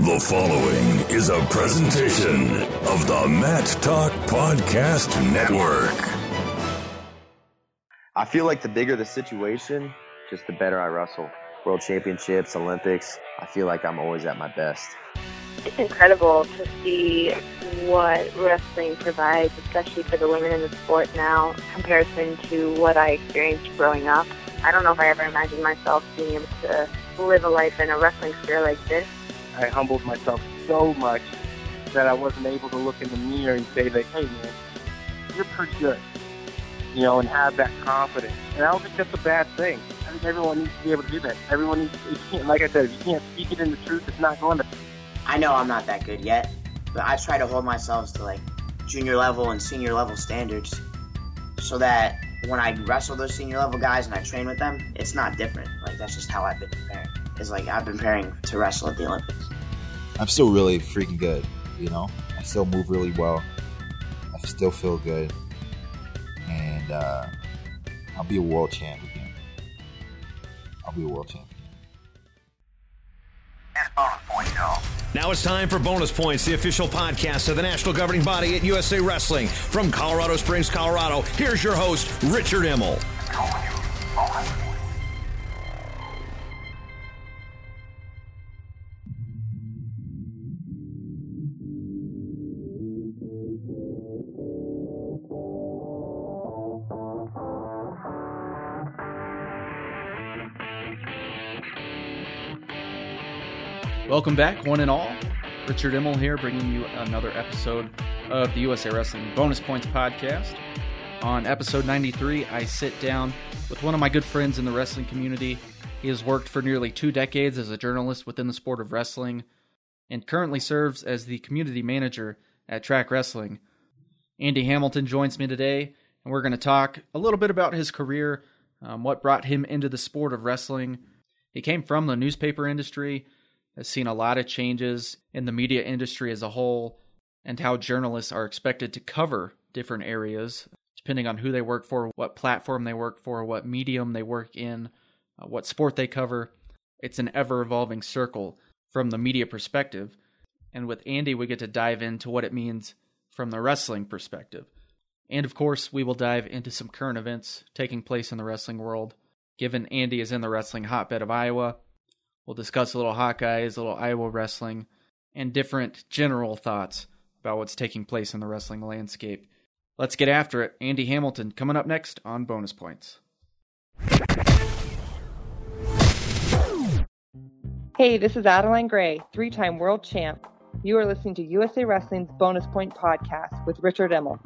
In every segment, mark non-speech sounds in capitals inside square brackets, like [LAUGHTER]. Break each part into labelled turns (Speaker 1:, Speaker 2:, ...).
Speaker 1: The following is a presentation of the Mat Talk Podcast Network.
Speaker 2: I feel like the bigger the situation, just the better I wrestle. World Championships, Olympics, I feel like I'm always at my best.
Speaker 3: It's incredible to see what wrestling provides, especially for the women in the sport now, in comparison to what I experienced growing up. I don't know if I ever imagined myself being able to live a life in a wrestling sphere like this.
Speaker 4: I humbled myself so much that I wasn't able to look in the mirror and say that, hey man, you're pretty good, you know, and have that confidence. And I don't think that's a bad thing. I think everyone needs to be able to do that. Everyone needs, you can't, like I said, if you can't speak it in the truth, it's not going to.
Speaker 5: I know I'm not that good yet, but I try to hold myself to like junior level and senior level standards so that when I wrestle those senior level guys and I train with them, it's not different. Like that's just how I've been preparing. It's like I've been preparing to wrestle at the Olympics.
Speaker 6: I'm still really freaking good, you know. I still move really well. I still feel good, and uh, I'll be a world champ again. I'll be a world champ.
Speaker 7: Now it's time for Bonus Points, the official podcast of the national governing body at USA Wrestling. From Colorado Springs, Colorado, here's your host, Richard Immel.
Speaker 8: Welcome back, one and all. Richard Immel here, bringing you another episode of the USA Wrestling Bonus Points podcast. On episode 93, I sit down with one of my good friends in the wrestling community. He has worked for nearly two decades as a journalist within the sport of wrestling and currently serves as the community manager at Track Wrestling. Andy Hamilton joins me today, and we're going to talk a little bit about his career, um, what brought him into the sport of wrestling. He came from the newspaper industry has seen a lot of changes in the media industry as a whole and how journalists are expected to cover different areas depending on who they work for, what platform they work for, what medium they work in, uh, what sport they cover. It's an ever evolving circle from the media perspective. And with Andy, we get to dive into what it means from the wrestling perspective. And of course, we will dive into some current events taking place in the wrestling world. Given Andy is in the wrestling hotbed of Iowa, We'll discuss a little Hawkeyes, a little Iowa wrestling, and different general thoughts about what's taking place in the wrestling landscape. Let's get after it. Andy Hamilton coming up next on Bonus Points.
Speaker 9: Hey, this is Adeline Gray, three time world champ. You are listening to USA Wrestling's Bonus Point podcast with Richard Immel.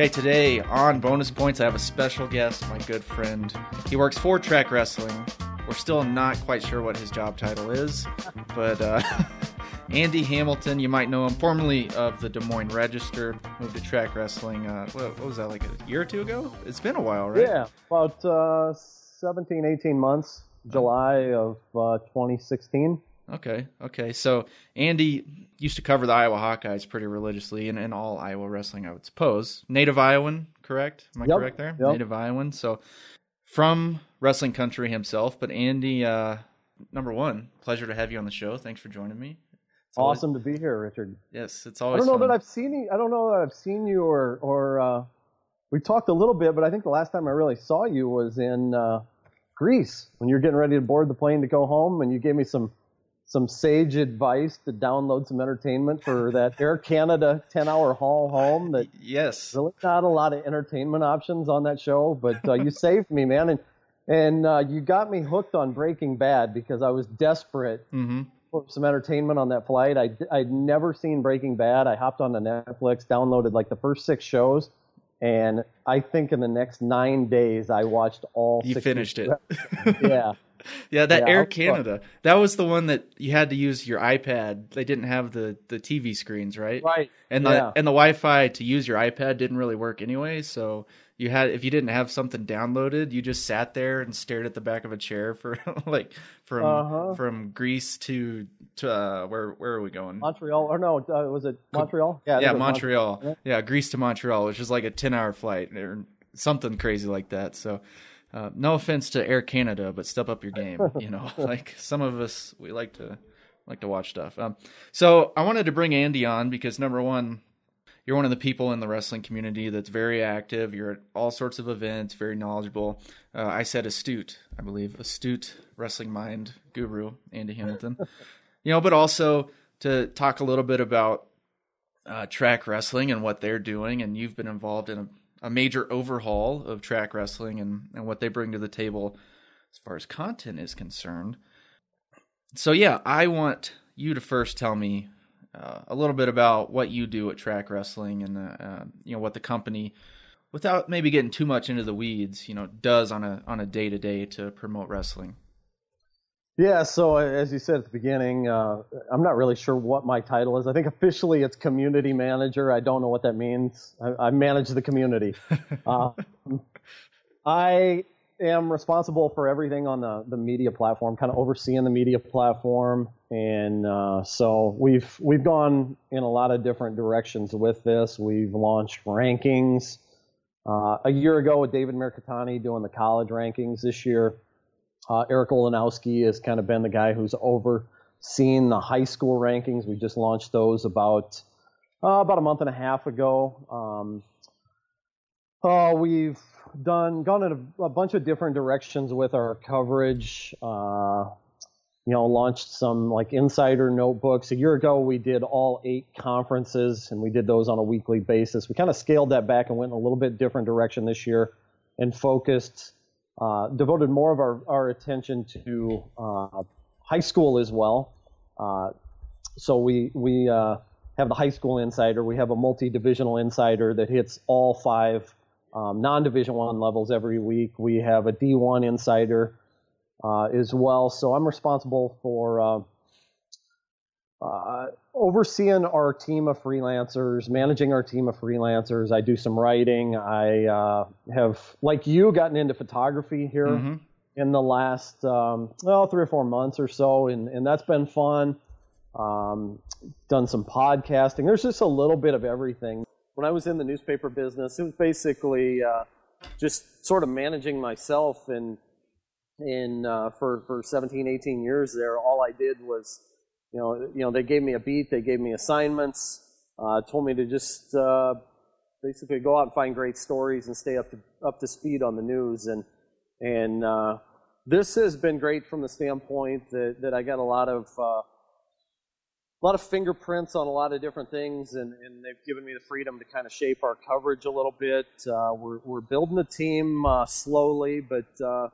Speaker 8: Okay, today on Bonus Points, I have a special guest, my good friend. He works for Track Wrestling. We're still not quite sure what his job title is, but uh, [LAUGHS] Andy Hamilton, you might know him formerly of the Des Moines Register, moved to Track Wrestling. Uh, what, what, was that, like a year or two ago? It's been a while, right?
Speaker 10: Yeah, about uh, 17, 18 months, July of uh, 2016.
Speaker 8: Okay, okay. So Andy used to cover the Iowa Hawkeyes pretty religiously and, and all Iowa wrestling, I would suppose. Native Iowan, correct? Am I
Speaker 10: yep,
Speaker 8: correct there?
Speaker 10: Yep.
Speaker 8: Native Iowan. So from wrestling country himself, but Andy, uh, number one, pleasure to have you on the show. Thanks for joining me.
Speaker 10: It's awesome always, to be here, Richard.
Speaker 8: Yes, it's always.
Speaker 10: I don't know
Speaker 8: fun.
Speaker 10: that I've seen you. I don't know that I've seen you or or uh, we talked a little bit, but I think the last time I really saw you was in uh, Greece when you were getting ready to board the plane to go home, and you gave me some some sage advice to download some entertainment for that Air Canada 10 hour haul home that
Speaker 8: yes
Speaker 10: really not a lot of entertainment options on that show but uh, you [LAUGHS] saved me man and and uh, you got me hooked on Breaking Bad because I was desperate
Speaker 8: mm-hmm.
Speaker 10: for some entertainment on that flight I, I'd never seen Breaking Bad I hopped on the Netflix downloaded like the first six shows and I think in the next nine days I watched all.
Speaker 8: You
Speaker 10: 60
Speaker 8: finished it. [LAUGHS]
Speaker 10: yeah. [LAUGHS]
Speaker 8: Yeah, that
Speaker 10: Yeah,
Speaker 8: Air Canada. That was the one that you had to use your iPad. They didn't have the the TV screens, right?
Speaker 10: Right.
Speaker 8: And the
Speaker 10: Yeah.
Speaker 8: and the Wi-Fi to use your iPad didn't really work anyway, so you had if you didn't have something downloaded, you just sat there and stared at the back of a chair for [LAUGHS] like from
Speaker 10: Uh-huh.
Speaker 8: from Greece to to uh, where where are we going?
Speaker 10: Montreal or no? Uh, was it Montreal?
Speaker 8: Yeah,
Speaker 10: it was
Speaker 8: Montreal.
Speaker 10: Yeah.
Speaker 8: Yeah, Greece to Montreal, which is like a ten-hour flight or something crazy like that. So, uh, no offense to Air Canada, but step up your game. You know, [LAUGHS] like some of us, we like to like to watch stuff. Um, so I wanted to bring Andy on because number one, you're one of the people in the wrestling community that's very active. You're at all sorts of events, very knowledgeable. Uh, I said astute, I believe, astute wrestling mind guru, Andy Hamilton. [LAUGHS] you know, but also to talk a little bit about uh, track wrestling and what they're doing, and you've been involved in a, a major overhaul of track wrestling and, and what they bring to the table as far as content is concerned. So, yeah, I want you to first tell me uh, a little bit about what you do at track wrestling and uh, uh, you know what the company, without maybe getting too much into the weeds, you know, does on a on a day to day to promote wrestling.
Speaker 10: Yeah, so uh, as you said at the beginning, uh, I'm not really sure what my title is. I think officially it's community manager. I don't know what that means. I, I manage the community. uh, [LAUGHS] I am responsible for everything on the, the media platform, kind of overseeing the media platform, and uh, so we've we've gone in a lot of different directions with this. We've launched rankings uh, a year ago with David Mirikitani doing the college rankings. This year, uh, Eric Olanowski has kind of been the guy who's overseen the high school rankings. We just launched those about uh, about a month and a half ago. Um, uh, we've done gone in a, a bunch of different directions with our coverage. Uh, you know, launched some like insider notebooks. A year ago, we did all eight conferences, and we did those on a weekly basis. We kind of scaled that back and went in a little bit different direction this year, and focused, uh, devoted more of our, our attention to uh, high school as well. Uh, so we we uh, have the high school insider. We have a multi-divisional insider that hits all five um, non-division one levels every week. We have a D1 insider uh, as well. So I'm responsible for uh, overseeing our team of freelancers, managing our team of freelancers. I do some writing. I uh, have, like you, gotten into photography here
Speaker 8: Mhm.
Speaker 10: in the last um, well three or four months or so, and and that's been fun. Um, done some podcasting. There's just a little bit of everything. When I was in the newspaper business, it was basically uh, just sort of managing myself and in uh, for for 17, 18 years there. All I did was, you know, you know, they gave me a beat, they gave me assignments, uh, told me to just uh, basically go out and find great stories and stay up to up to speed on the news and and uh, this has been great from the standpoint that, that I got a lot of uh, a lot of fingerprints on a lot of different things, and, and they've given me the freedom to kind of shape our coverage a little bit. Uh, we're we're building a team uh, slowly, but uh,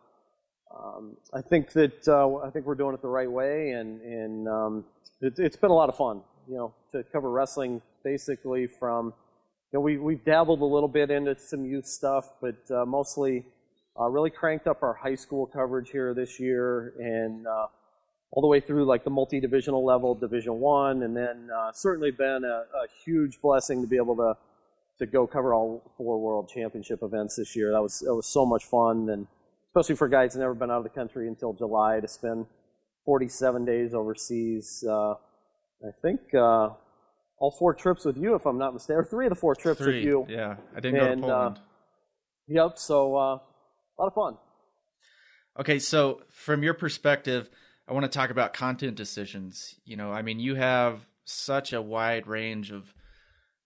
Speaker 10: um, I think that uh, I think we're doing it the right way, and and um, it, it's been a lot of fun. You know, to cover wrestling basically from you know we we've dabbled a little bit into some youth stuff, but uh, mostly uh, really cranked up our high school coverage here this year, and uh, all the way through like the multi-divisional level, Division One, and then uh, certainly been a, a huge blessing to be able to to go cover all four World Championship events this year. That was that was so much fun, and especially for guys who've never been out of the country until July to spend 47 days overseas. Uh, I think uh, all four trips with you, if I'm not mistaken, or three of the four trips
Speaker 8: Three,
Speaker 10: with you.
Speaker 8: yeah. I didn't go to
Speaker 10: And, uh,
Speaker 8: Poland.
Speaker 10: yep. So uh, a lot of fun.
Speaker 8: Okay, so from your perspective, I want to talk about content decisions. You know, I mean, you have such a wide range of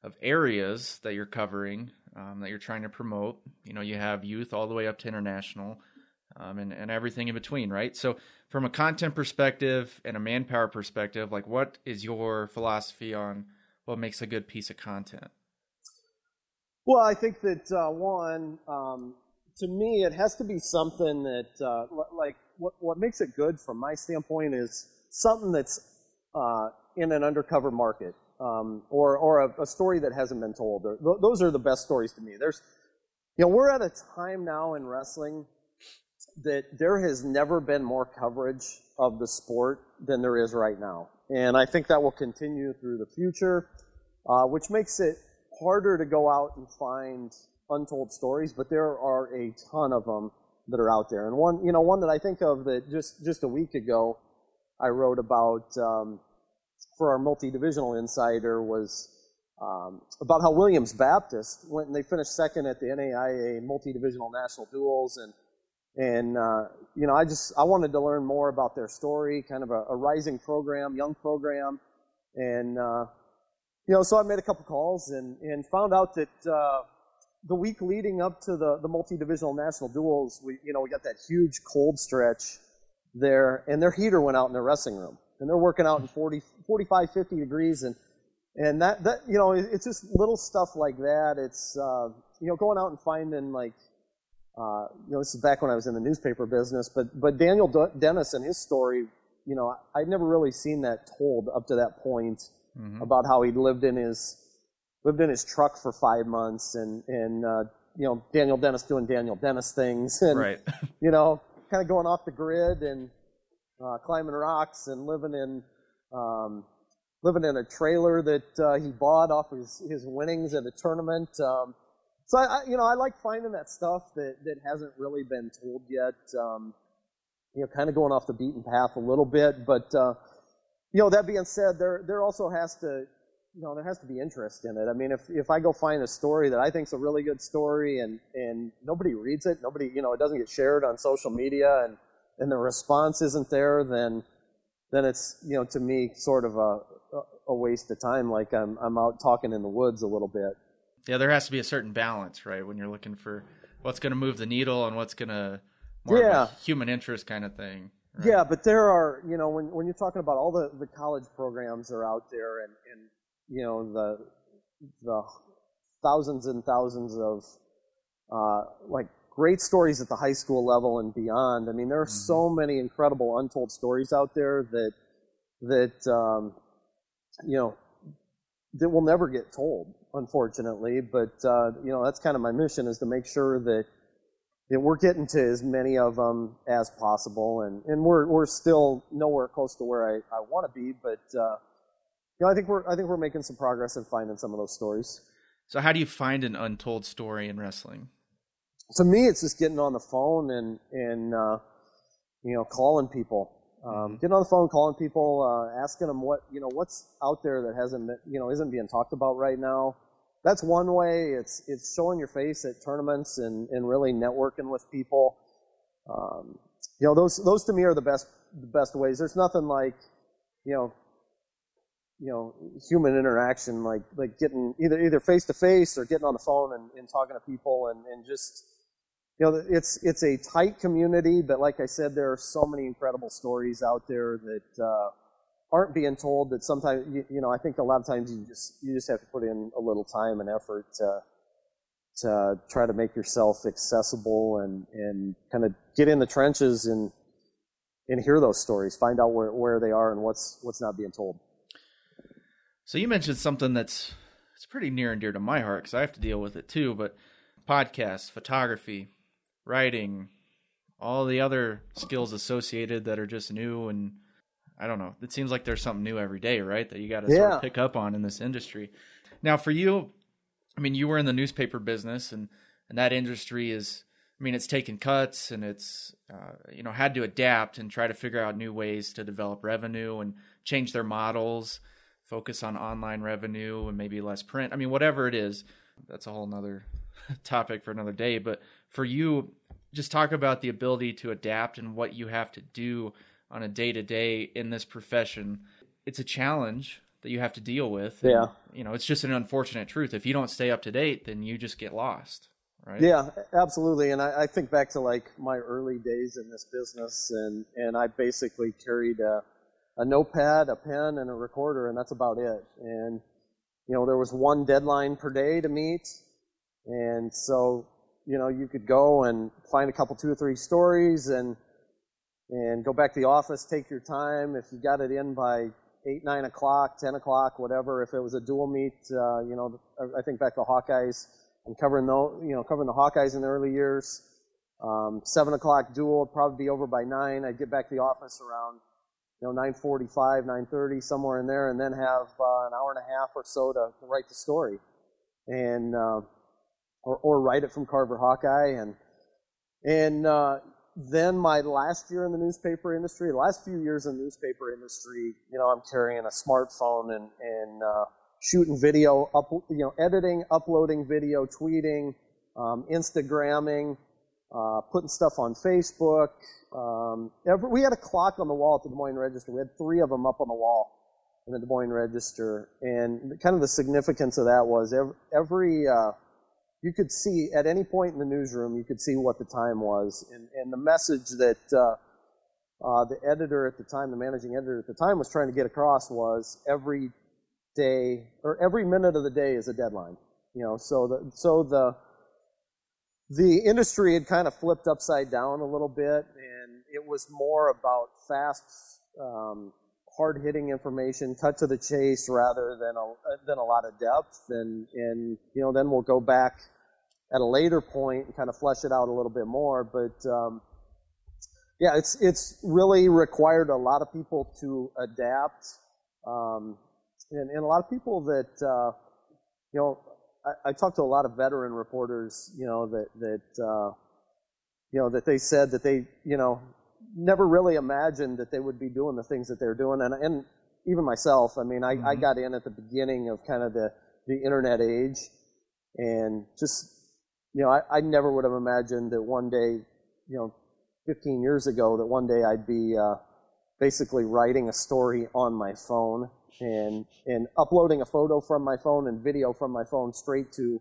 Speaker 8: of areas that you're covering um, that you're trying to promote. You know, you have youth all the way up to international, um, and and everything in between, right? So, from a content perspective and a manpower perspective, like, what is your philosophy on what makes a good piece of content?
Speaker 10: Well, I think that uh, one, um, to me, it has to be something that, uh, like, what what makes it good from my standpoint is something that's uh, in an undercover market. um, or or a, a, story that hasn't been told. Th- those are the best stories to me. There's, you know, we're at a time now in wrestling that there has never been more coverage of the sport than there is right now, and I think that will continue through the future, uh, which makes it harder to go out and find untold stories. But there are a ton of them that are out there, and one, you know, one that I think of that just just a week ago, I wrote about. Um, for our multi-divisional insider was um, about how Williams Baptist went and they finished second at the NAIA multi-divisional national duals and and uh, you know I just I wanted to learn more about their story, kind of a, a rising program, young program, and uh, you know so I made a couple calls and and found out that. Uh, the week leading up to the, the multi-divisional national duals, we you know we got that huge cold stretch there, and their heater went out in their wrestling room and they're working out in 40, 45, 50 degrees, and and that that you know it's just little stuff like that. It's uh, you know going out and finding like uh, you know this is back when I was in the newspaper business, but but Daniel D- Dennis and his story, you know I'd never really seen that told up to that point mm-hmm. about how he lived in his lived in his truck for five months and and uh, you know Daniel Dennis doing Daniel Dennis things and
Speaker 8: right. [LAUGHS]
Speaker 10: you know kind of going off the grid and uh, climbing rocks and living in um, living in a trailer that uh, he bought off his, his winnings at a tournament. Um, so I, you know, I like finding that stuff that, that hasn't really been told yet. Um, you know, kind of going off the beaten path a little bit, but uh, you know, that being said, there there also has to, you know, there has to be interest in it. I mean, if if I go find a story that I think is a really good story and and nobody reads it, nobody, you know, it doesn't get shared on social media and and the response isn't there, then then it's you know to me sort of a a waste of time. Like I'm I'm out talking in the woods a little bit.
Speaker 8: Yeah, there has to be a certain balance, right? When you're looking for what's going to move the needle and what's going to more yeah. human interest kind of thing.
Speaker 10: Right? Yeah, but there are you know when when you're talking about all the the college programs are out there and and you know the the thousands and thousands of uh, like great stories at the high school level and beyond. I mean, there are mm-hmm. so many incredible untold stories out there that that um, you know that will never get told, unfortunately. But uh, you know, that's kind of my mission is to make sure that that we're getting to as many of them as possible, and and we're we're still nowhere close to where I, I want to be, but. Uh, you know, I think we're I think we're making some progress in finding some of those stories.
Speaker 8: So, how do you find an untold story in wrestling?
Speaker 10: to me, it's just getting on the phone and and uh, you know calling people, um, getting on the phone, calling people, uh, asking them what you know what's out there that hasn't been, you know isn't being talked about right now. That's one way. It's it's showing your face at tournaments and and really networking with people. Um, you know those those to me are the best the best ways. There's nothing like you know you know human interaction like like getting either either face to face or getting on the phone and, and talking to people and, and just you know, it's it's a tight community, but like I said, there are so many incredible stories out there that uh, aren't being told. That sometimes, you, you, know, I think a lot of times you just you just have to put in a little time and effort to to try to make yourself accessible and and kind of get in the trenches and and hear those stories, find out where where they are and what's what's not being told.
Speaker 8: So you mentioned something that's it's pretty near and dear to my heart because I have to deal with it too, but podcasts, photography, writing, all the other skills associated that are just new and I don't know. It seems like there's something new every day, right? That you got to yeah. sort of pick up on in this industry. Now, for you, I mean, you were in the newspaper business, and and that industry is, I mean, it's taken cuts and it's, uh, you know, had to adapt and try to figure out new ways to develop revenue and change their models, focus on online revenue and maybe less print. I mean, whatever it is, that's a whole nother [LAUGHS] topic for another day. But for you, just talk about the ability to adapt and what you have to do on a day to day in this profession. It's a challenge that you have to deal with.
Speaker 10: Yeah.
Speaker 8: You know, it's just an unfortunate truth. If you don't stay up to date, then you just get lost. Right.
Speaker 10: Yeah, absolutely. And I, I think back to like my early days in this business, and and I basically carried a, a notepad, a pen, and a recorder, and that's about it. And you know, there was one deadline per day to meet, and so you know, you could go and find a couple, two or three stories and and go back to the office, take your time. If you got it in by eight, nine o'clock, ten o'clock, whatever. If it was a dual meet, uh, you know, I think back to Hawkeyes. I'm covering the, you know, covering the Hawkeyes in the early years. Um, seven o'clock dual, would probably be over by nine. I'd get back to the office around, you know, 9:45, 9:30, somewhere in there, and then have uh, an hour and a half or so to, to write the story, and uh, or or write it from Carver Hawkeye, and and uh, then my last year in the newspaper industry, last few years in the newspaper industry, you know, I'm carrying a smartphone and and uh, shooting video, up, you know, editing, uploading video, tweeting, um, Instagramming, uh, putting stuff on Facebook. Um, every, we had a clock on the wall at the Des Moines Register. We had three of them up on the wall in the Des Moines Register, and kind of the significance of that was every, every uh, you could see at any point in the newsroom, you could see what the time was, and, and the message that uh, uh, the editor at the time, the managing editor at the time, was trying to get across was every day or every minute of the day is a deadline. You know, so the so the the industry had kind of flipped upside down a little bit, and it was more about fast, um, hard hitting information, cut to the chase, rather than a than a lot of depth. And and you know, then we'll go back at a later point and kind of flesh it out a little bit more. But um, yeah, it's it's really required a lot of people to adapt, um, and, and a lot of people that uh, you know I, I talked to a lot of veteran reporters, you know, that that uh, you know that they said that they, you know, never really imagined that they would be doing the things that they're doing, and and even myself. I mean, I, mm-hmm. I got in at the beginning of kind of the the internet age, and just you know, I, I never would have imagined that one day, you know, 15 years ago, that one day I'd be uh, basically writing a story on my phone and and uploading a photo from my phone and video from my phone straight to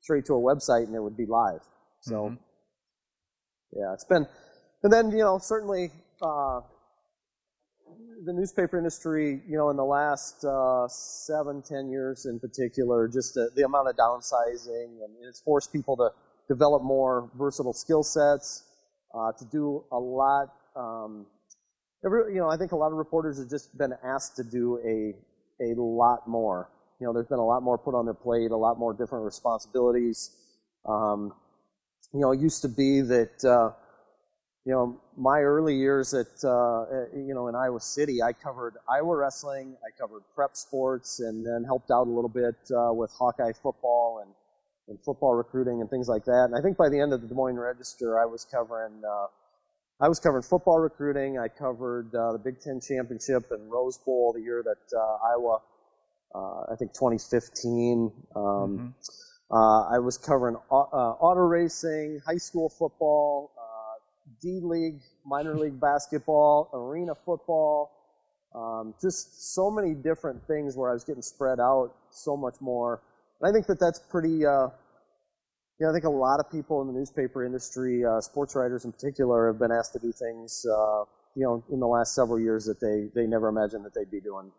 Speaker 10: straight to a website and it would be live. So mm-hmm. yeah, it's been and then you know certainly uh, the newspaper industry you know in the last uh, seven ten years in particular just the, the amount of downsizing and it's forced people to develop more versatile skill sets uh, to do a lot um, every, you know, I think a lot of reporters have just been asked to do a a lot more. You know, there's been a lot more put on their plate, a lot more different responsibilities. Um, you know, it used to be that, uh, you know, my early years at, uh, you know, in Iowa City, I covered Iowa wrestling, I covered prep sports, and then helped out a little bit uh, with Hawkeye football and, and football recruiting and things like that. And I think by the end of the Des Moines Register, I was covering uh, I was covering football recruiting. I covered uh, the Big Ten championship and Rose Bowl the year that uh, Iowa, uh, I think 2015. Um, mm-hmm. Uh, I was covering uh, auto racing, high school football, D League, minor league basketball, arena football. Um, just so many different things where I was getting spread out so much more. And I think that that's pretty yeah, I think a lot of people in the newspaper industry, uh, sports writers in particular, have been asked to do things, uh, you know, in the last several years that they, they never imagined that they'd be doing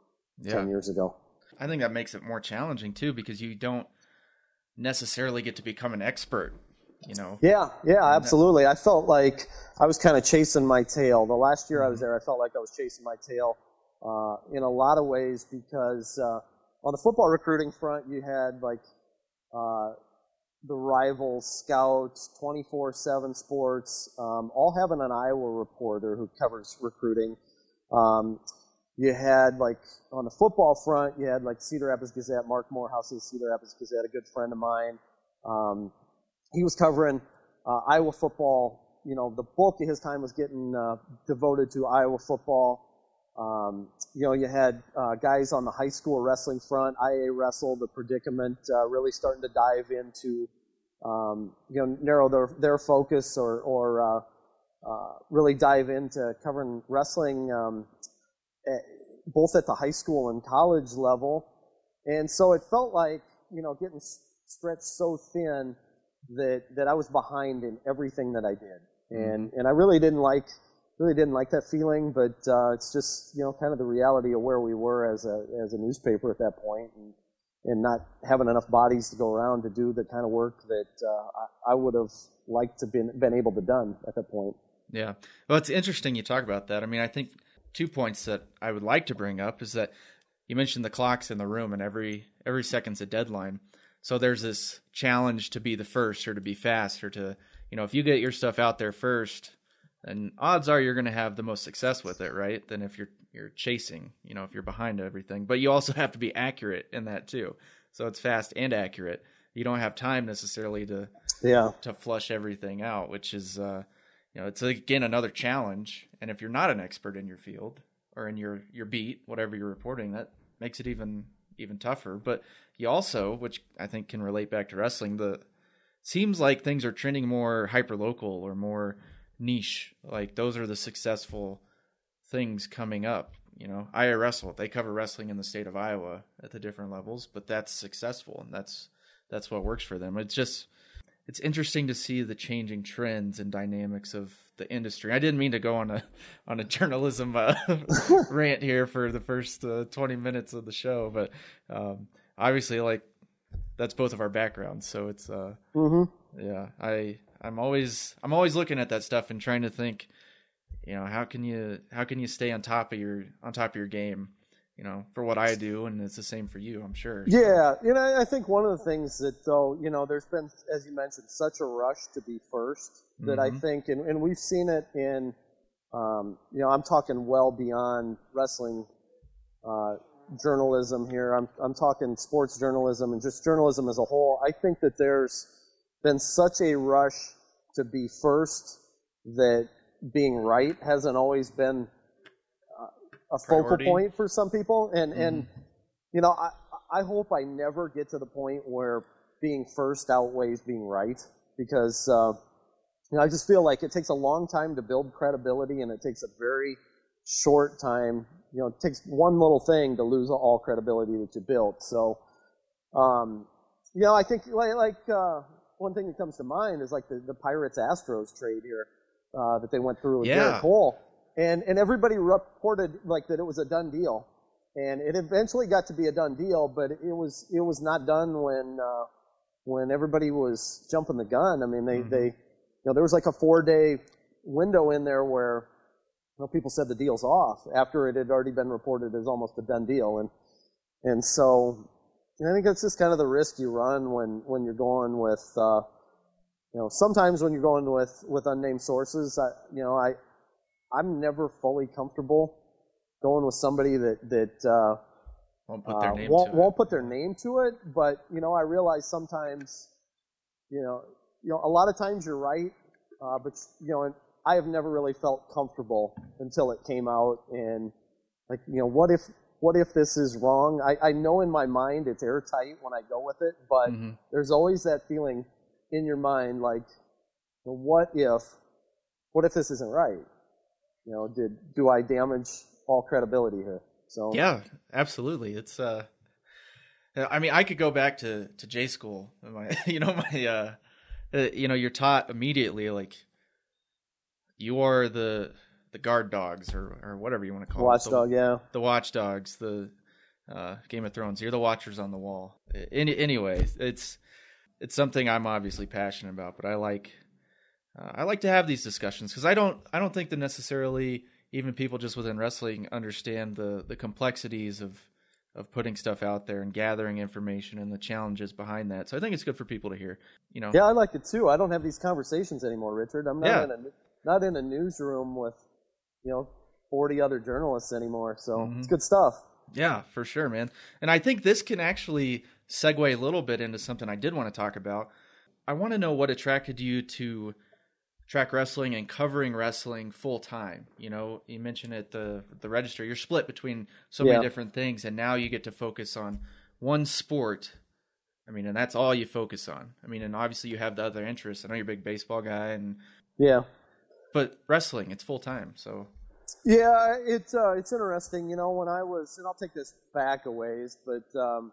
Speaker 10: yeah. 10 years ago.
Speaker 8: I think that makes it more challenging too because you don't necessarily get to become an expert, you know.
Speaker 10: Yeah, yeah, absolutely. I felt like I was kind of chasing my tail. The last year I was mm-hmm. there, I felt like I was chasing my tail uh, in a lot of ways because uh, on the football recruiting front, you had like uh, the rival scouts, 24-7 sports, um, all having an Iowa reporter who covers recruiting. Um, you had like on the football front, you had like Cedar Rapids Gazette, Marc Morehouse's Cedar Rapids Gazette, a good friend of mine. Um, he was covering uh, Iowa football. You know, the bulk of his time was getting uh, devoted to Iowa football. Um, you know, you had uh, guys on the high school wrestling front, IA Wrestle, the predicament, uh, really starting to dive into, um, you know, narrow their, their focus or, or uh, uh really dive into covering wrestling um, at, both at the high school and college level. And so it felt like, you know, getting stretched so thin that, that I was behind in everything that I did. And, mm-hmm. and I really didn't like really didn't like that feeling, but uh, it's just you know kind of the reality of where we were as a as a newspaper at that point, and and not having enough bodies to go around to do the kind of work that uh, I, I would have liked to been been able to done at that point.
Speaker 8: Yeah, well, it's interesting you talk about that. I mean, I think two points that I would like to bring up is that you mentioned the clocks in the room and every every second's a deadline. So there's this challenge to be the first or to be fast or to you know if you get your stuff out there first, then odds are you're going to have the most success with it, right? Than if you're you're chasing, you know, if you're behind everything. But you also have to be accurate in that too. So it's fast and accurate. You don't have time necessarily to
Speaker 10: yeah
Speaker 8: to flush everything out, which is uh you know, it's again another challenge. And if you're not an expert in your field or in your your beat, whatever you're reporting, that makes it even even tougher. But you also, which I think can relate back to wrestling, the seems like things are trending more hyper local or more niche. Like those are the successful things coming up. You know, I wrestle. They cover wrestling in the state of Iowa at the different levels, but that's successful and that's that's what works for them. It's just it's interesting to see the changing trends and dynamics of the industry. I didn't mean to go on a [LAUGHS] on a journalism uh, [LAUGHS] rant here for the first uh, 20 minutes of the show, but um, obviously like that's both of our backgrounds, so it's uh
Speaker 10: mm-hmm.
Speaker 8: yeah, I I'm always I'm always looking at that stuff and trying to think, you know, how can you how can you stay on top of your on top of your game, you know, for what I do, and it's the same for you, I'm sure.
Speaker 10: Yeah, you know, I think one of the things that though, you know, there's been, as you mentioned, such a rush to be 1st that
Speaker 8: Mm-hmm.
Speaker 10: I think, and, and we've seen it in, um, you know, I'm talking well beyond wrestling uh, journalism here. I'm I'm talking sports journalism and just journalism as a whole. I think that there's been such a rush to be first that being right hasn't always been a focal
Speaker 8: Priority.
Speaker 10: point for some people. And and you know, I I hope I never get to the point where being first outweighs being right because uh, you know, I just feel like it takes a long time to build credibility and it takes a very short time. You know, it takes one little thing to lose all credibility that you built. So, um, you know, I think like, like uh, one thing that comes to mind is like the, the Pirates Astros trade here uh, that they went through with
Speaker 8: Yeah.
Speaker 10: Gerrit Cole, and and everybody reported like that it was a done deal, and it eventually got to be a done deal, but it was it was not done when uh, when everybody was jumping the gun. I mean, they they you know there was like a four day window in there where you know, people said the deal's off after it had already been reported as almost a done deal, and and so I think that's just kind of the risk you run when when you're going with uh, you know sometimes when you're going with with unnamed sources, I, you know I I'm never fully comfortable going with somebody that that uh,
Speaker 8: Won't put their
Speaker 10: uh,
Speaker 8: name
Speaker 10: won't,
Speaker 8: to it.
Speaker 10: won't put their name to it, but you know, I realize sometimes, you know, you know, a lot of times you're right, uh, but you know, and I have never really felt comfortable until it came out, and like, you know, what if, what if this is wrong? I, I know in my mind it's airtight when I go with it, but
Speaker 8: Mhm.
Speaker 10: there's always that feeling in your mind, like, well, what if, what if this isn't right? You know, did do I damage all credibility here? So
Speaker 8: Yeah, absolutely. It's uh I mean, I could go back to to J school. My [LAUGHS] you know my uh, uh you know you're taught immediately like you are the the guard dogs or or whatever you want to call it.
Speaker 10: Watchdog, yeah.
Speaker 8: The watchdogs, the uh Game of Thrones. You're the watchers on the wall. Any anyway, it's it's something I'm obviously passionate about, but I like uh, I like to have these discussions because I don't I don't think that necessarily even people just within wrestling understand the the complexities of of putting stuff out there and gathering information and the challenges behind that. So I think it's good for people to hear. You know,
Speaker 10: Yeah, I like it too. I don't have these conversations anymore, Richard. I'm not
Speaker 8: Yeah.
Speaker 10: in a not in a newsroom with you know 40 other journalists anymore. So
Speaker 8: Mm-hmm.
Speaker 10: it's good stuff.
Speaker 8: Yeah, for sure, man. And I think this can actually segue a little bit into something I did want to talk about. I want to know what attracted you to track wrestling and covering wrestling full time. You know, you mentioned at the the register, you're split between so
Speaker 10: Yeah.
Speaker 8: many different things, and now you get to focus on one sport. I mean, and that's all you focus on. I mean, and obviously you have the other interests. I know you're a big baseball guy, and
Speaker 10: Yeah.
Speaker 8: but wrestling, it's full time. So
Speaker 10: Yeah, it's uh, it's interesting. You know, when I was, and I'll take this back a ways, but um,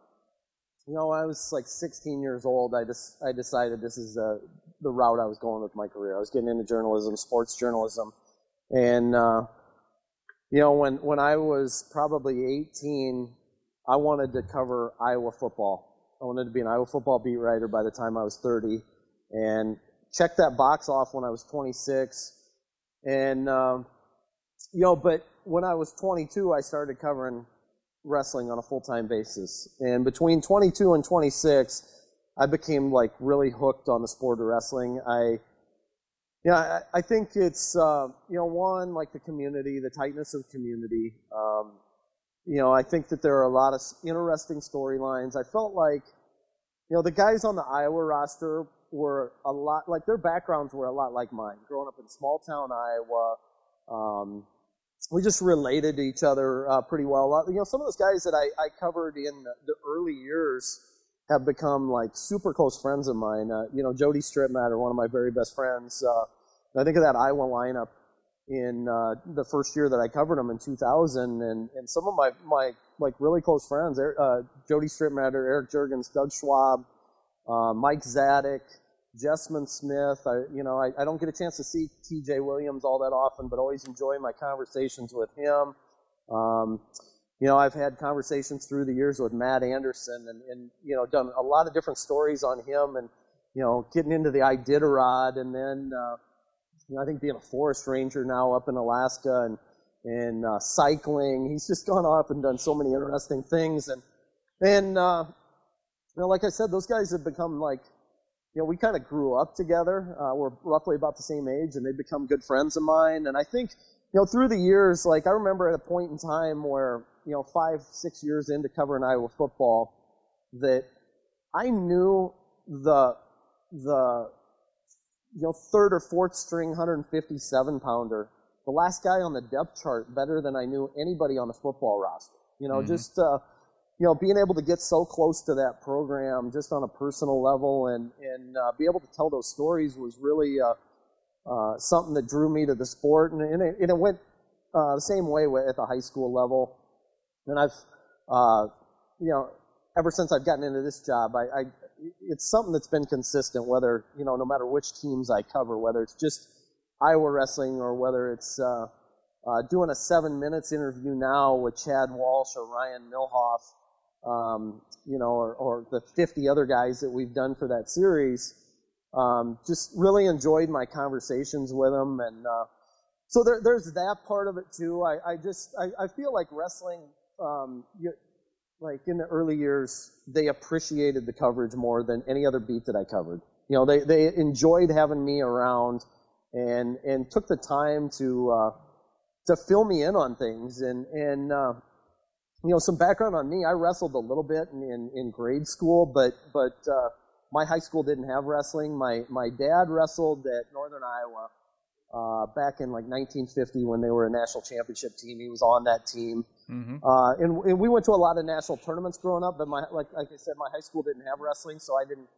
Speaker 10: you know, I was like 16 years old. I just I decided this is uh, the route I was going with my career. I was getting into journalism, sports journalism, and uh, you know, when when I was probably 18, I wanted to cover Iowa football. I wanted to be an Iowa football beat writer by the time I was 30, and checked that box off when I was 26, and. Um, you know, but when I was 22, I started covering wrestling on a full time basis. And between 22 and 26, I became like really hooked on the sport of wrestling. I, yeah, I, I think it's, uh, you know, one, like the community, the tightness of community. Um, you know, I think that there are a lot of interesting storylines. I felt like, you know, the guys on the Iowa roster were a lot, like their backgrounds were a lot like mine. Growing up in small town Iowa, um, we just related to each other uh, pretty well. You know, some of those guys that I, I covered in the early years have become like super close friends of mine. Uh, you know, Jody Strittmatter, one of my very best friends. Uh, I think of that Iowa lineup in uh, the first year that I covered them in 2000, and, and some of my, my like really close friends, uh, Jody Strittmatter, Eric Juergens, Doug Schwab, uh, Mike Zadek, Jessman Smith. I, you know, I, I don't get a chance to see T.J. Williams all that often, but always enjoy my conversations with him. Um, you know, I've had conversations through the years with Matt Anderson, and, and you know, done a lot of different stories on him, and you know, getting into the Iditarod, and then uh, you know, I think being a forest ranger now up in Alaska, and and uh, cycling. He's just gone off and done so many interesting things, and and uh, you know, like I said, those guys have become like you know, we kind of grew up together. Uh, we're roughly about the same age, and they've become good friends of mine. And I think, you know, through the years, like I remember at a point in time where, you know, five, six years into covering Iowa football, that I knew the the you know third or fourth string 157 pounder, the last guy on the depth chart, better than I knew anybody on the football roster. You know, mm-hmm. just uh, you know, being able to get so close to that program just on a personal level and, and uh, be able to tell those stories was really uh, uh, something that drew me to the sport. And, and, it, and it, went uh, the same way at the high school level. And I've, uh, you know, ever since I've gotten into this job, I, I, it's something that's been consistent, whether, you know, no matter which teams I cover, whether it's just Iowa wrestling or whether it's uh, doing a seven minutes interview now with Chad Walsh or Ryan Milhoff um, you know, or, or, the 50 other guys that we've done for that series. Um, just really enjoyed my conversations with them, and uh, so there, there's that part of it too. I, I just I, I, feel like wrestling, um, you, like in the early years, they appreciated the coverage more than any other beat that I covered. You know, they they enjoyed having me around, and and took the time to uh, to fill me in on things, and and uh, you know, some background on me. I wrestled a little bit in, in, in grade school, but but uh, my high school didn't have wrestling. My my dad wrestled at Northern Iowa uh, back in like 1950 when they were a national championship team. He was on that team, mm-hmm. uh, and, and we went to a lot of national tournaments growing up. But my like like I said, my high school didn't have wrestling, so I didn't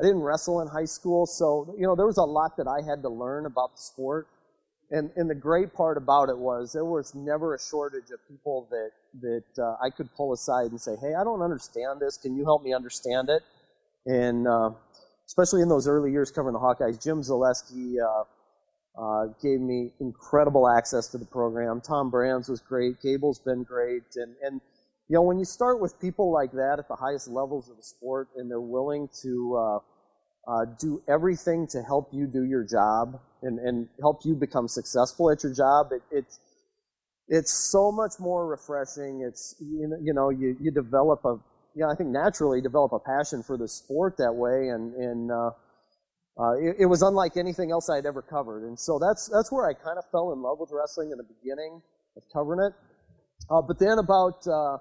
Speaker 10: I didn't wrestle in high school. So you know, there was a lot that I had to learn about the sport. And, and the great part about it was there was never a shortage of people that, that uh, I could pull aside and say, hey, I don't understand this. Can you help me understand it? And uh, especially in those early years covering the Hawkeyes, Jim Zalesky uh, uh, gave me incredible access to the program. Tom Brands was great. Gable's been great. And, and you know, when you start with people like that at the highest levels of the sport and they're willing to uh, uh, do everything to help you do your job and, and help you become successful at your job. It, it's it's so much more refreshing. It's you know, you know you, you develop a you know, I think naturally develop a passion for the sport that way, and and uh, it, it, was unlike anything else I'd ever covered. And so that's that's where I kind of fell in love with wrestling in the beginning of covering it. Uh, but then about uh,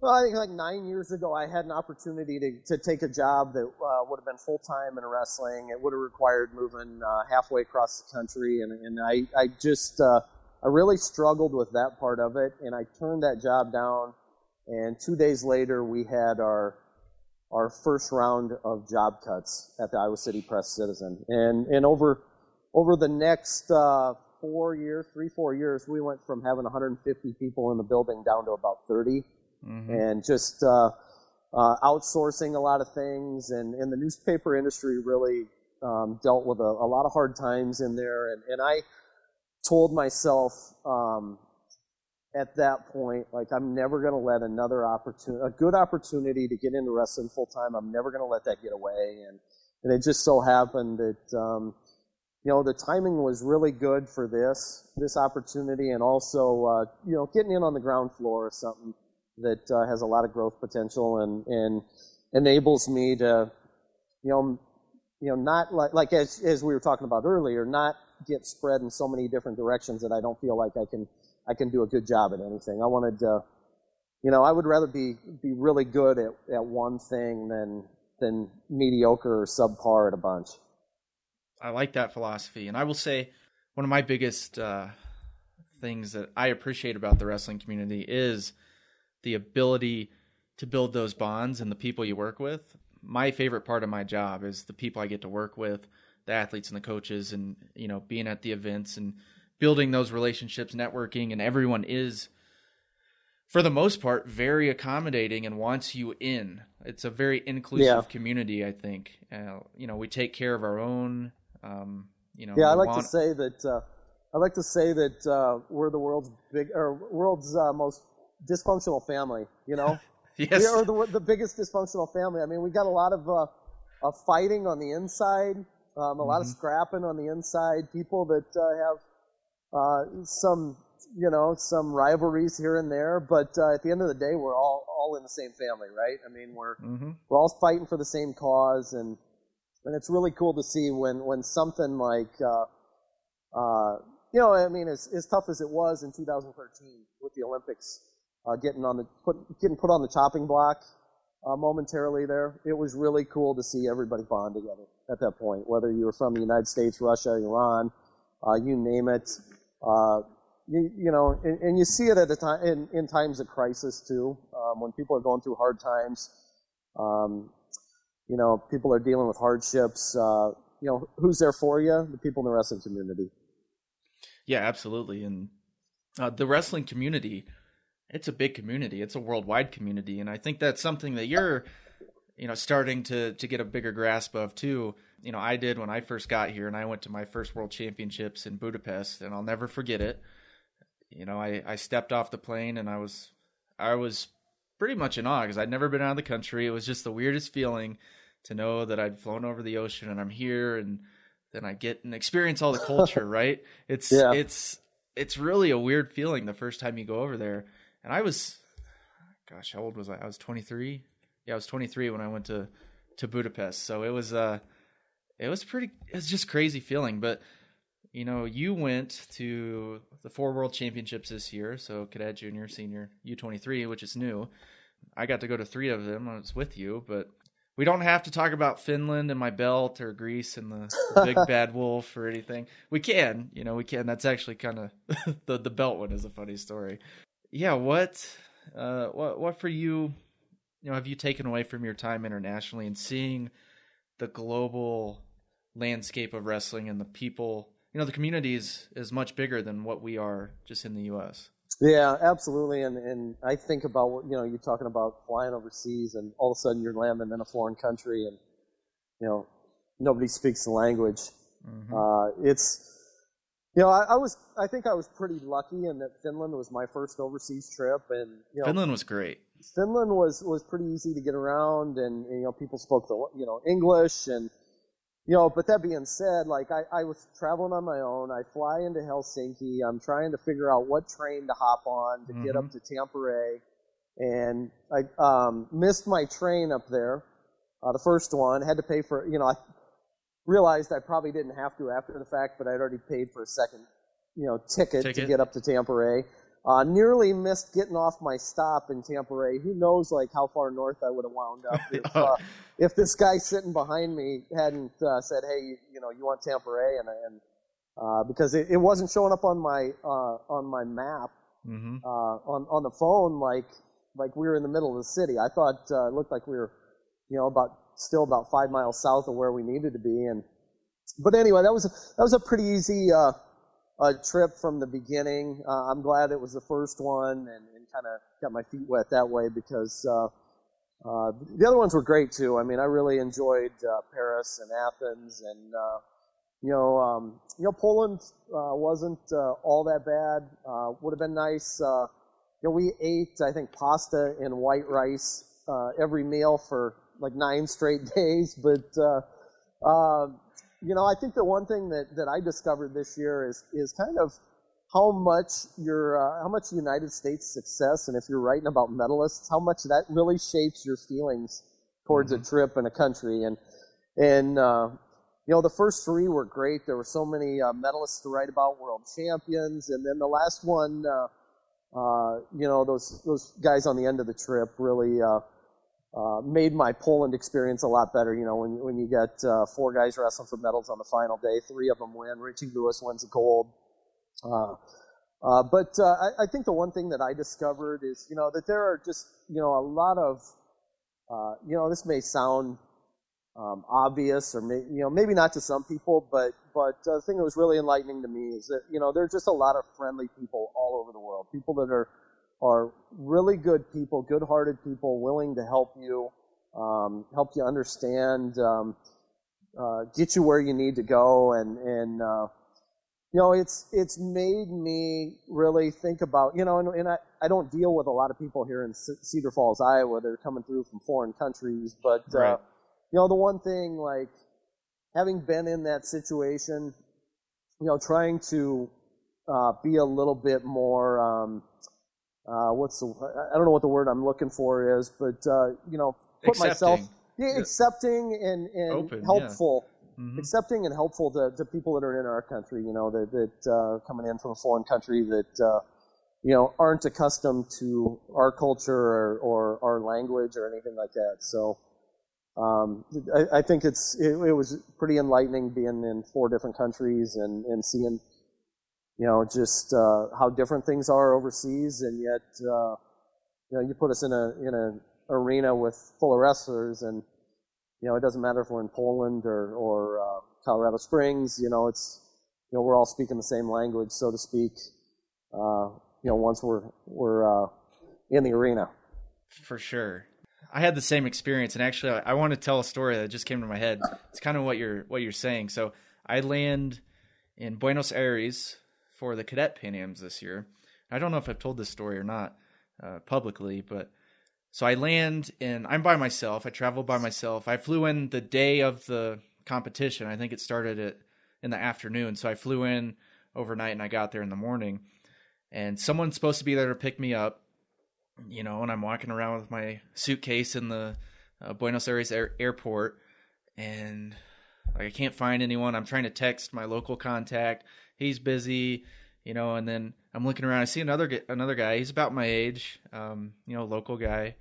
Speaker 10: well, I think like nine years ago, I had an opportunity to, to take a job that uh, would have been full time in wrestling. It would have required moving uh, halfway across the country, and, and I, I just uh, I really struggled with that part of it, and I turned that job down. And two days later, we had our our first round of job cuts at the Iowa City Press Citizen, and and over over the next uh, four years, three four years, we went from having 150 people in the building down to about 30 mm-hmm. and just uh, uh, outsourcing a lot of things. And, and the newspaper industry really um, dealt with a, a, lot of hard times in there. And, and I told myself um, at that point, like, I'm never going to let another opportunity, a good opportunity to get into wrestling full time, I'm never going to let that get away. And, and it just so happened that, um, you know, the timing was really good for this this opportunity, and also, uh, you know, getting in on the ground floor is something that uh, has a lot of growth potential and and enables me to, you know, you know, not like like as as we were talking about earlier, not get spread in so many different directions that I don't feel like I can I can do a good job at anything. I wanted to, you know, I would rather be be really good at, at one thing than than mediocre or subpar at a bunch.
Speaker 8: I like that philosophy, and I will say one of my biggest uh, things that I appreciate about the wrestling community is the ability to build those bonds and the people you work with. My favorite part of my job is the people I get to work with, the athletes and the coaches, and you know, being at the events and building those relationships, networking, and everyone is, for the most part, very accommodating and wants you in. It's a very inclusive
Speaker 10: Yeah.
Speaker 8: community. I think. Uh, you know, we take care of our own. Um, you know,
Speaker 10: Yeah, I like
Speaker 8: want-
Speaker 10: to say that uh, I like to say that uh, we're the world's big or world's uh, most dysfunctional family. You know, [LAUGHS]
Speaker 8: Yes.
Speaker 10: we are the the biggest dysfunctional family. I mean, we got a lot of uh, of fighting on the inside, um, a lot of
Speaker 8: Mm-hmm.
Speaker 10: scrapping on the inside. People that uh, have uh, some you know some rivalries here and there, but uh, at the end of the day, we're all all in the same family, right? I mean, we're
Speaker 8: Mhm.
Speaker 10: we're all fighting for the same cause, and and it's really cool to see when when something like uh, uh, you know, I mean, as as tough as it was in 2013 with the Olympics, uh, getting on the put getting put on the chopping block uh, momentarily there, it was really cool to see everybody bond together at that point. Whether you were from the United States, Russia, Iran, uh, you name it. Uh, you, you know, and, and you see it at a time in, in times of crisis too, um, when people are going through hard times. Um, you know, people are dealing with hardships. Uh, you know, who's there for you? The people in the wrestling community.
Speaker 8: Yeah, absolutely. And uh, the wrestling community, it's a big community. It's a worldwide community, and I think that's something that you're, you know, starting to to get a bigger grasp of too. You know, I did when I first got here, and I went to my first World Championships in Budapest, and I'll never forget it. You know, I I stepped off the plane, and I was I was pretty much in awe because I'd never been out of the country. It was just the weirdest feeling to know that I'd flown over the ocean and I'm here and then I get and experience all the culture, [LAUGHS] right? It's
Speaker 10: Yeah.
Speaker 8: it's it's really a weird feeling the first time you go over there. And I was gosh, how old was I? I was 23. Yeah, I was 23 when I went to to Budapest. So it was uh it was pretty it was just crazy feeling, but you know, you went to the four world championships this year, so cadet, junior, senior, U23, which is new. I got to go to three of them. I was with you, but we don't have to talk about Finland and my belt or Greece and the, the big [LAUGHS] bad wolf or anything. We can, you know, we can. That's actually kind of [LAUGHS] the the belt one is a funny story. Yeah, what uh what what for you, you know, have you taken away from your time internationally and seeing the global landscape of wrestling and the people, you know, the community is is much bigger than what we are just in the US.
Speaker 10: Yeah, absolutely. And and I think about what you know, you're talking about flying overseas, and all of a sudden you're landing in a foreign country, and you know nobody speaks the language. Uh, it's you know I, I was I think I was pretty lucky in that Finland was my first overseas trip, and you know
Speaker 8: Finland was great.
Speaker 10: Finland was was pretty easy to get around, and you know people spoke the you know English, and you know. But that being said, like I, I was traveling on my own. I fly into Helsinki. I'm trying to figure out what train to hop on to get up to Tampere, and I um, missed my train up there, uh, the first one. Had to pay for you know. I realized I probably didn't have to after the fact, but I'd already paid for a second you know ticket, to get up to Tampere. Uh, nearly missed getting off my stop in Tampere. Who knows, like how far north I would have wound up [LAUGHS] if, uh, if this guy sitting behind me hadn't uh, said, "Hey, you, you know, you want Tampere?" and and uh, because it, it wasn't showing up on my uh, on my map
Speaker 8: Mm-hmm.
Speaker 10: uh, on on the phone like like we were in the middle of the city. I thought uh, it looked like we were, you know, about still about five miles south of where we needed to be. And but anyway, that was a, that was a pretty easy uh, trip from the beginning. Uh, I'm glad it was the first one and, and kind of got my feet wet that way because uh, uh, the other ones were great too. I mean, I really enjoyed uh, Paris and Athens and. Uh, you know, um, you know, Poland wasn't all that bad. Would have been nice. You know, we ate, I think, pasta and white rice every meal for like nine straight [LAUGHS] days. But uh, you know, I think the one thing that, that I discovered this year is is kind of how much your uh, how much United States success, and if you're writing about medalists, how much that really shapes your feelings towards mm-hmm. a trip and a country. And and uh, you know, the first three were great. There were so many uh, medalists to write about, world champions, and then the last one, uh, uh, you know, those those guys on the end of the trip really uh, made my Poland experience a lot better. You know, when when you get uh, four guys wrestling for medals on the final day, three of them win. Richie Lewis wins the gold. Uh, uh, but uh, I, I think the one thing that I discovered is, you know, that there are just, you know, a lot of, you know, this may sound um, obvious, or may, you know, maybe not to some people, but but the thing that was really enlightening to me is that you know there's just a lot of friendly people all over the world, people that are are really good people, good-hearted people, willing to help you, um, help you understand, um, uh, get you where you need to go, and and uh, you know, it's it's made me really think about, you know, and, and I, I don't deal with a lot of people here in Cedar Falls, Iowa. They're coming through from foreign countries, but uh, right. uh, you know, the one thing like having been in that situation, you know, trying to uh, be a little bit more, um, uh, what's the, I don't know what the word I'm looking for is, but uh, you know, put accepting. myself, yeah, yeah, accepting and and Open, helpful. Yeah. Mm-hmm. accepting and helpful to, to people that are in our country, you know, that, that uh, coming in from a foreign country that, uh, you know, aren't accustomed to our culture or, or our language or anything like that. So, um, I, I, think it's it, it, was pretty enlightening being in four different countries and, and seeing, you know, just uh, how different things are overseas, and yet, uh, you know, you put us in a in an arena with full of wrestlers, and you know, it doesn't matter if we're in Poland or or uh, Colorado Springs. You know, it's you know we're all speaking the same language, so to speak. Uh, you know, once we're we're uh, in the arena.
Speaker 8: For sure. I had the same experience, and actually, I, I want to tell a story that just came to my head. It's kind of what you're what you're saying. So I land in Buenos Aires for the Cadet Pan Ams this year. I don't know if I've told this story or not uh, publicly, but so I land and I'm by myself. I travel by myself. I flew in the day of the competition. I think it started at in the afternoon. So I flew in overnight and I got there in the morning. And someone's supposed to be there to pick me up you know, and I'm walking around with my suitcase in the uh, Buenos Aires air- airport, and like, I can't find anyone. I'm trying to text my local contact. He's busy, you know, and then I'm looking around. I see another another guy. He's about my age, um, you know, local guy.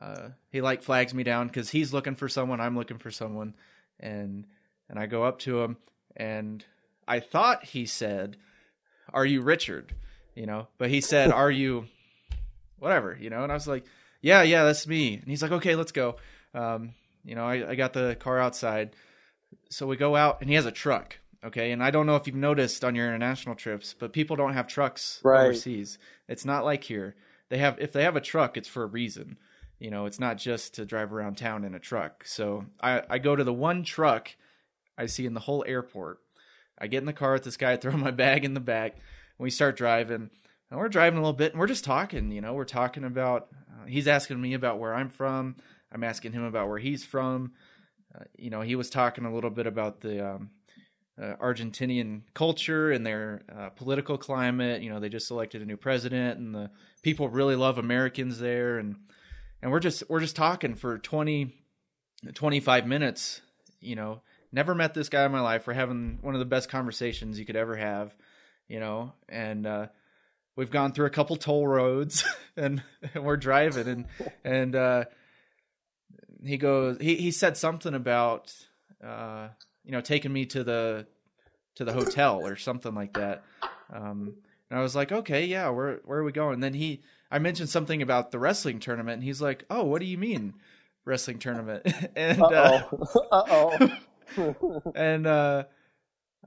Speaker 8: Uh, he like flags me down because he's looking for someone. I'm looking for someone, and and I go up to him, and I thought he said, "Are you Richard?" You know, but he said, "Are you?" whatever, you know. And I was like, yeah, yeah, that's me. And he's like, okay, let's go. Um, you know, I, I got the car outside. So we go out and he has a truck. Okay. And I don't know if you've noticed on your international trips, but people don't have trucks right. overseas. It's not like here. They have, if they have a truck, it's for a reason. You know, it's not just to drive around town in a truck. So I, I go to the one truck I see in the whole airport. I get in the car with this guy, [LAUGHS] throw my bag in the back, and we start driving and we're driving a little bit and we're just talking you know we're talking about uh, he's asking me about where i'm from i'm asking him about where he's from uh, you know he was talking a little bit about the um, uh, argentinian culture and their uh, political climate. You know they just elected a new president and the people really love americans there. And and we're just we're just talking for 20 25 minutes you know. Never met this guy in my life. We're having one of the best conversations you could ever have you know. And uh we've gone through a couple toll roads [LAUGHS] and, and we're driving and and uh, he goes he he said something about uh, you know taking me to the to the hotel or something like that um, and I was like okay yeah where where are we going and then he I mentioned something about the wrestling tournament and he's like oh what do you mean wrestling tournament [LAUGHS] and uh, uh-oh. [LAUGHS] [LAUGHS] and uh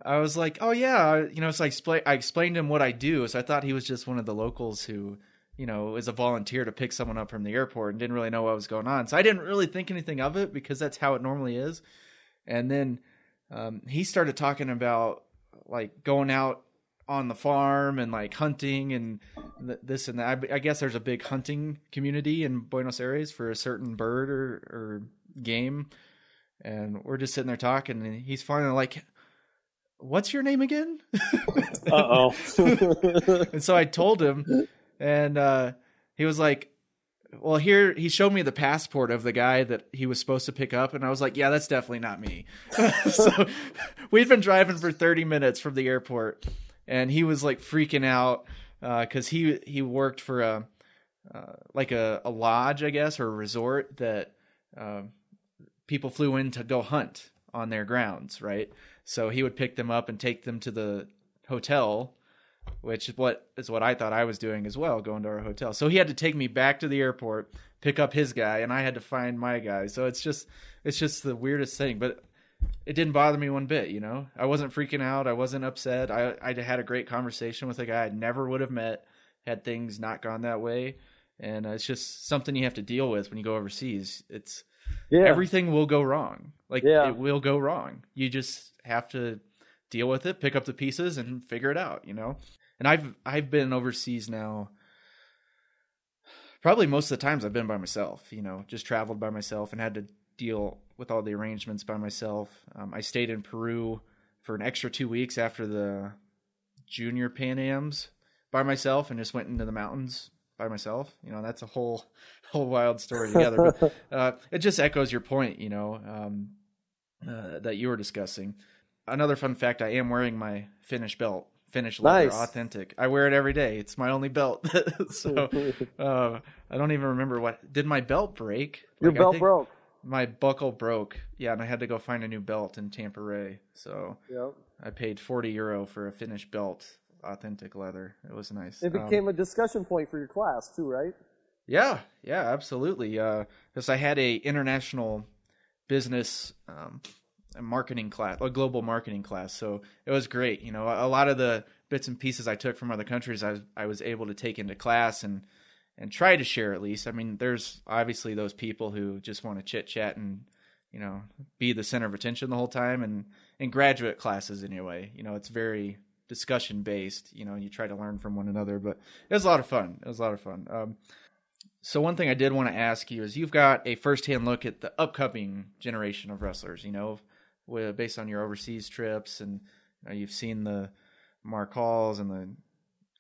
Speaker 8: I was like, oh yeah, you know. So I explained I explained to him what I do. So I thought he was just one of the locals who, you know, is a volunteer to pick someone up from the airport and didn't really know what was going on. So I didn't really think anything of it because that's how it normally is. And then um, he started talking about like going out on the farm and like hunting and th- this and that. I, I, guess there's a big hunting community in Buenos Aires for a certain bird or, or game and we're just sitting there talking, and he's finally like, "What's your name again?"
Speaker 10: Uh oh. [LAUGHS]
Speaker 8: and so I told him, and uh, he was like, "Well, here." He showed me the passport of the guy that he was supposed to pick up, and I was like, "Yeah, that's definitely not me." [LAUGHS] so we'd been driving for thirty minutes from the airport, and he was like freaking out because he he worked for a uh, like a, a lodge, I guess, or a resort that um, people flew in to go hunt on their grounds, right? So he would pick them up and take them to the hotel, which is what is what I thought I was doing as well, going to our hotel. So he had to take me back to the airport, pick up his guy, and I had to find my guy. So it's just it's just the weirdest thing, but it didn't bother me one bit. You know, I wasn't freaking out. I wasn't upset. I I had a great conversation with a guy I never would have met had things not gone that way. And it's just something you have to deal with when you go overseas. It's
Speaker 10: Yeah.
Speaker 8: everything will go wrong. Like
Speaker 10: Yeah.
Speaker 8: it will go wrong. You just have to deal with it, pick up the pieces and figure it out, you know? And I've I've been overseas now probably most of the times I've been by myself, you know, just traveled by myself and had to deal with all the arrangements by myself. Um, I stayed in Peru for an extra two weeks after the junior Pan Ams by myself and just went into the mountains by myself. You know, that's a whole [LAUGHS] whole wild story together. but [LAUGHS] uh, it just echoes your point, you know, um, uh, that you were discussing. Another fun fact: I am wearing my Finnish belt, Finnish leather,
Speaker 10: Nice.
Speaker 8: authentic. I wear it every day. It's my only belt. [LAUGHS] so [LAUGHS] uh, I don't even remember what did my belt break.
Speaker 10: Your
Speaker 8: Like,
Speaker 10: belt broke.
Speaker 8: My buckle broke. Yeah, and I had to go find a new belt in Tampere. So
Speaker 10: Yep.
Speaker 8: I paid forty euro for a Finnish belt, authentic leather. It was nice.
Speaker 10: It
Speaker 8: Um,
Speaker 10: became a discussion point for your class too, right?
Speaker 8: yeah, yeah, absolutely. Because I had a international business um, a marketing class, a global marketing class, so it was great. You know, a, lot of the bits and pieces I took from other countries, I was, I was able to take into class and and try to share at least. I mean, there's obviously those people who just want to chit chat and you know be the center of attention the whole time, and in graduate classes anyway, you know, it's very discussion based. You know, you try to learn from one another, but it was a lot of fun. It was a lot of fun. Um, so one thing I did want to ask you is you've got a firsthand look at the upcoming generation of wrestlers, you know, based on your overseas trips and you know, you've seen the Mark Halls and the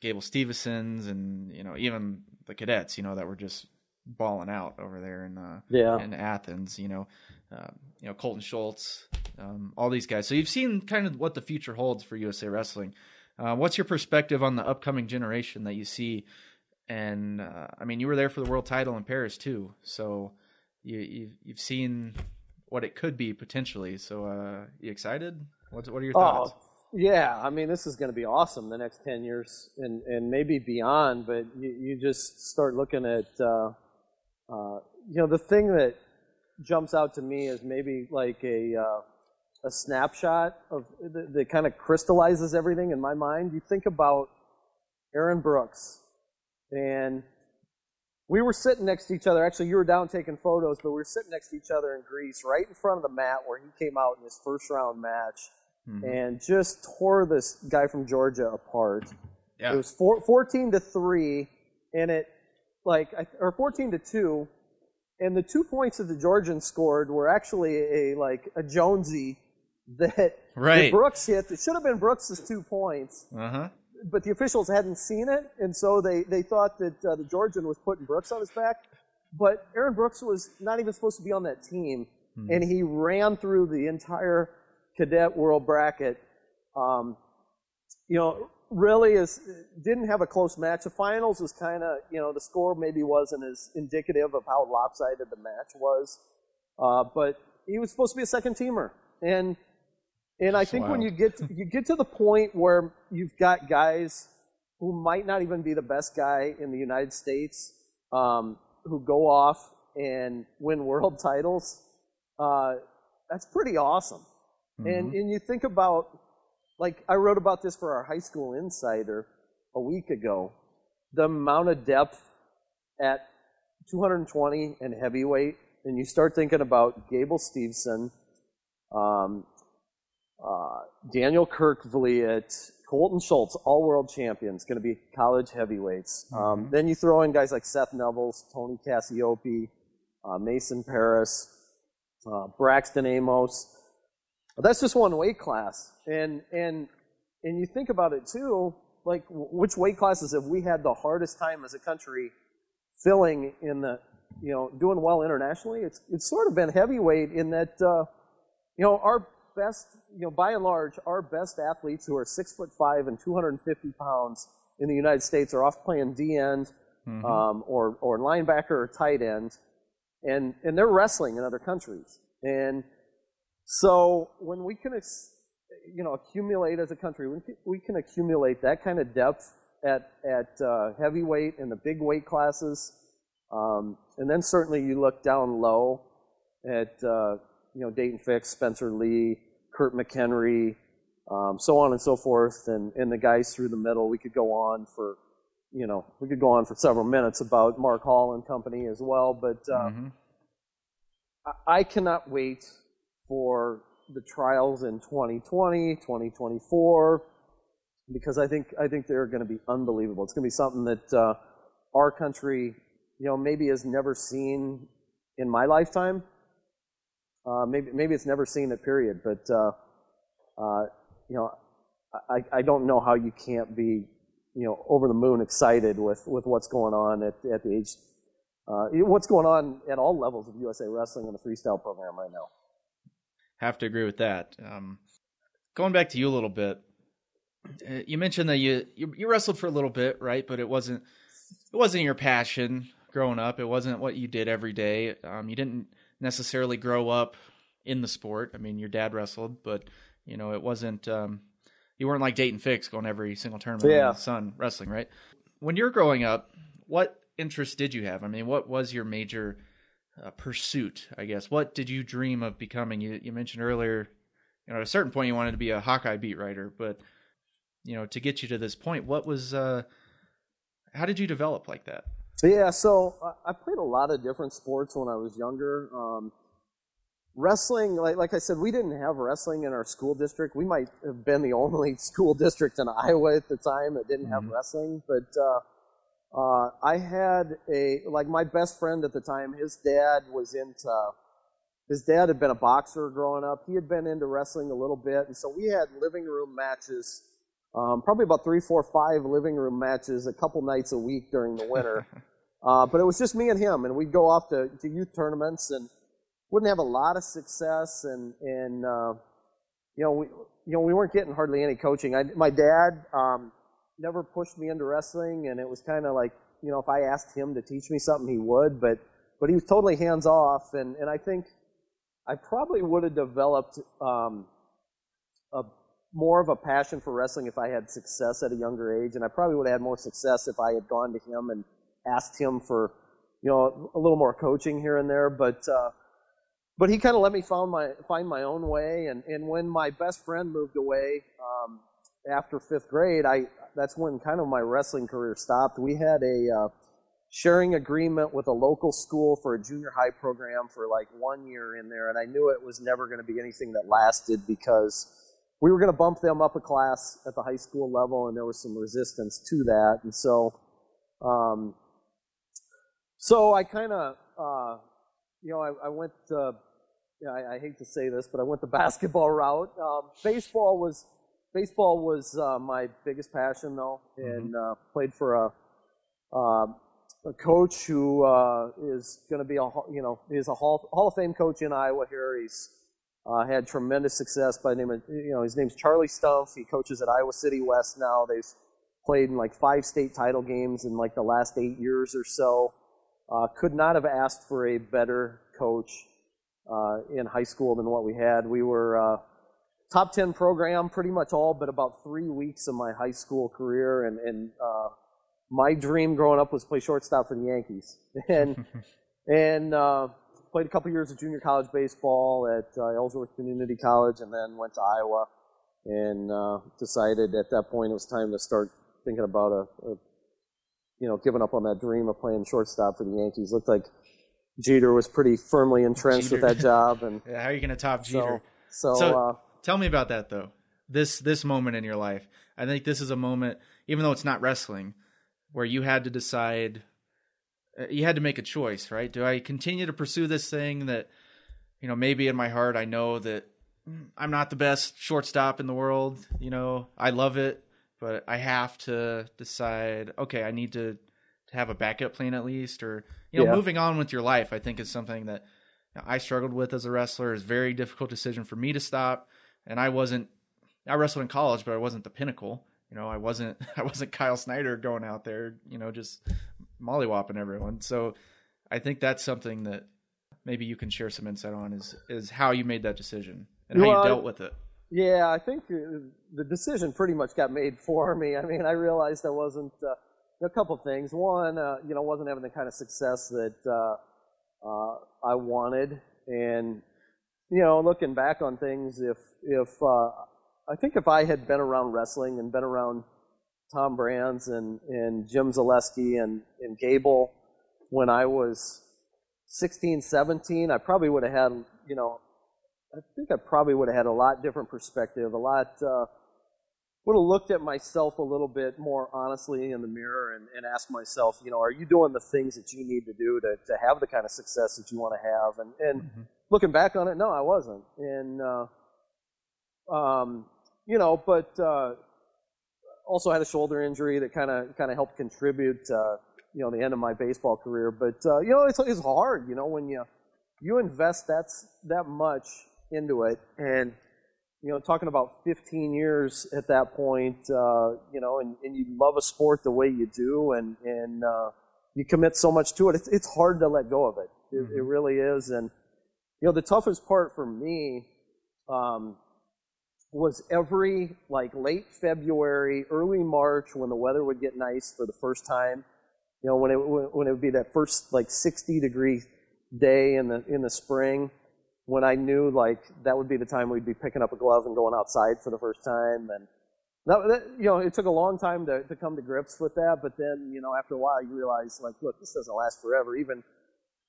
Speaker 8: Gable Stevensons and you know even the cadets, you know, that were just balling out over there in uh,
Speaker 10: Yeah.
Speaker 8: in Athens, you know, um, you know Colton Schultz, um, all these guys. So you've seen kind of what the future holds for USA Wrestling. Uh, what's your perspective on the upcoming generation that you see? And uh, I mean, you were there for the world title in Paris too, so you, you've you've seen what it could be potentially. So, uh, you excited? What what are your thoughts?
Speaker 10: Oh, yeah. I mean, this is going to be awesome the next 10 years and, and maybe beyond, but you, you just start looking at, uh, uh, you know, the thing that jumps out to me is maybe like a, uh, a snapshot of that, that kind of crystallizes everything in my mind. You think about Aaron Brooks, and we were sitting next to each other. Actually, you were down taking photos, but we were sitting next to each other in Greece, right in front of the mat where he came out in his first round match
Speaker 8: Mhm.
Speaker 10: and just tore this guy from Georgia apart.
Speaker 8: Yeah.
Speaker 10: It was four, 14 to 3, and it, like, or 14 to 2, and the two points that the Georgians scored were actually a, like, a Jonesy [LAUGHS] that, that Brooks hit. It should have been Brooks's two points
Speaker 8: Uh huh.
Speaker 10: But the officials hadn't seen it, and so they, they thought that uh, the Georgian was putting Brooks on his back. But Aaron Brooks was not even supposed to be on that team, and he ran through the entire cadet world bracket. Um, you know, really is didn't have a close match. The finals was kind of you know the score maybe wasn't as indicative of how lopsided the match was, uh, but he was supposed to be a second teamer, and and I think when you get to, you get to the point where you've got guys who might not even be the best guy in the United States um, who go off and win [LAUGHS] world titles, uh, that's pretty awesome. And and you think about like I wrote about this for our high school insider a week ago, the amount of depth at 220 and heavyweight, and you start thinking about Gable Stevenson, um, uh, Daniel Kerkvliet, Colton Schultz, all world champions, going to be college heavyweights. Um, then you throw in guys like Seth Nevills, Tony Cassioppi, uh, Mason Parris. uh, Braxton Amos. That's just one weight class, and and and you think about it too. Like, which weight classes have we had the hardest time as a country filling in the, you know, doing well internationally? It's it's sort of been heavyweight in that, uh, you know, our best, you know, by and large, our best athletes who are six foot five and 250 pounds in the United States are off playing D end
Speaker 8: Mhm.
Speaker 10: um, or or linebacker or tight end, and and they're wrestling in other countries. And so when we can, you know, accumulate as a country, we can, we can accumulate that kind of depth at at uh, heavyweight and the big weight classes, um, and then certainly you look down low at uh, you know Dayton Fix, Spencer Lee, Kurt McHenry, um, so on and so forth, and and the guys through the middle. We could go on for you know, we could go on for several minutes about Mark Hall and company as well, but uh,
Speaker 8: Mhm.
Speaker 10: I, I cannot wait for the trials in 2020, 2024, because I think I think they're going to be unbelievable. It's going to be something that uh, our country, you know, maybe has never seen in my lifetime. Uh, maybe maybe it's never seen it. Period. But uh, uh, you know, I, I don't know how you can't be you know over the moon excited with with what's going on at at the age uh, what's going on at all levels of USA Wrestling and the freestyle program right now.
Speaker 8: Have to agree with that. Um, going back to you a little bit, uh, you mentioned that you, you you wrestled for a little bit, right? But it wasn't it wasn't your passion growing up. It wasn't what you did every day. Um, you didn't necessarily grow up in the sport. I mean, your dad wrestled, but you know, it wasn't. Um, you weren't like Dayton Fix going every single tournament.
Speaker 10: Yeah.
Speaker 8: son wrestling, right? When you're growing up, what interest did you have? I mean, what was your major uh, pursuit? I guess. What did you dream of becoming? You you mentioned earlier, you know, at a certain point you wanted to be a Hawkeye beat writer, but you know, to get you to this point, what was? uh How did you develop like that?
Speaker 10: Yeah, so I- I played a lot of different sports when I was younger. Um, wrestling, like, like I said, we didn't have wrestling in our school district. We might have been the [LAUGHS] only school district in Iowa at the time that didn't have wrestling. But uh, uh, I had a like my best friend at the time. His dad was into. His dad had been a boxer growing up. He had been into wrestling a little bit, and so we had living room matches. Um, probably about three, four, five living room matches a couple nights a week during the winter. [LAUGHS] Uh, but it was just me and him, and we'd go off to, to youth tournaments and wouldn't have a lot of success. And and uh, you know we you know we weren't getting hardly any coaching. I, my dad um, never pushed me into wrestling, and it was kind of like you know if I asked him to teach me something, he would. But but he was totally hands off, and and I think I probably would have developed um, a more of a passion for wrestling if I had success at a younger age, and I probably would have had more success if I had gone to him and asked him for, you know, a little more coaching here and there. But uh, but he kind of let me find my find my own way. And and when my best friend moved away um, after fifth grade, I that's when kind of my wrestling career stopped. We had a uh, sharing agreement with a local school for a junior high program for like one year in there, and I knew it was never going to be anything that lasted because we were going to bump them up a class at the high school level, and there was some resistance to that, and so, um, so I kind of, uh, you know, I, I went. Uh, yeah, I, I hate to say this, but I went the [LAUGHS] basketball route. Um, baseball was baseball was uh, my biggest passion, though, and uh, played for a uh, a coach who uh, is going to be a Hall- you know is a Hall, Hall of Fame coach in Iowa. Here, he's uh, had tremendous success by the name of you know his name's Charlie Stumpf. He coaches at Iowa City West now. They've played in like five state title games in like the last eight years or so. Uh, could not have asked for a better coach uh, in high school than what we had. We were uh, top 10 program pretty much all but about three weeks of my high school career. And, and uh, my dream growing up was play shortstop for the Yankees. [LAUGHS] And, and uh, played a couple years of junior college baseball at uh, Ellsworth Community College and then went to Iowa and decided at that point it was time to start thinking about a, a you know, giving up on that dream of playing shortstop for the Yankees. Looked like Jeter was pretty firmly entrenched with that job, and [LAUGHS]
Speaker 8: how are you going to top Jeter?
Speaker 10: So, so, uh,
Speaker 8: tell me about that though. This this moment in your life. I think this is a moment, even though it's not wrestling, where you had to decide. uh, You had to make a choice, right? Do I continue to pursue this thing that you know, maybe in my heart I know that I'm not the best shortstop in the world. You know, I love it, but I have to decide. Okay, I need to to have a backup plan at least, or you know,
Speaker 10: Yeah.
Speaker 8: moving on with your life. I think is something that I struggled with as a wrestler. It's a very difficult decision for me to stop, and I wasn't. I wrestled in college, but I wasn't the pinnacle. You know, I wasn't. [LAUGHS] I wasn't Kyle Snyder going out there. You know, just mollywopping everyone. So, I think that's something that maybe you can share some insight on is is how you made that decision and how you dealt with it.
Speaker 10: Yeah, I think the decision pretty much got made for me. I mean, I realized I wasn't uh, a couple things. One, uh, you know, wasn't having the kind of success that uh, uh, I wanted, and you know, looking back on things, if if uh, I think if I had been around wrestling and been around Tom Brands and and Jim Zalesky and and Gable when I was 16, 17, I probably would have had, you know, I think I probably would have had a lot different perspective, a lot, uh, would have looked at myself a little bit more honestly in the mirror and, and asked myself, you know, are you doing the things that you need to do to, to have the kind of success that you want to have? And, and looking back on it, no, I wasn't. And, uh, um, you know, but, uh, also had a shoulder injury that kind of kind of helped contribute, uh, you know, the end of my baseball career. But uh, you know, it's it's hard, you know, when you you invest that's that much into it, and you know, talking about 15 years at that point, uh, you know, and, and you love a sport the way you do, and and uh, you commit so much to it. It's it's hard to let go of it. It, it really is, and you know, the toughest part for me. Um, was every like late February, early March when the weather would get nice for the first time. You know, when it when it would be that first like 60 degree day in the in the spring, when I knew like that would be the time we'd be picking up a glove and going outside for the first time. And that, that you know, it took a long time to to come to grips with that. But then you know, after a while, you realize like, look, this doesn't last forever. Even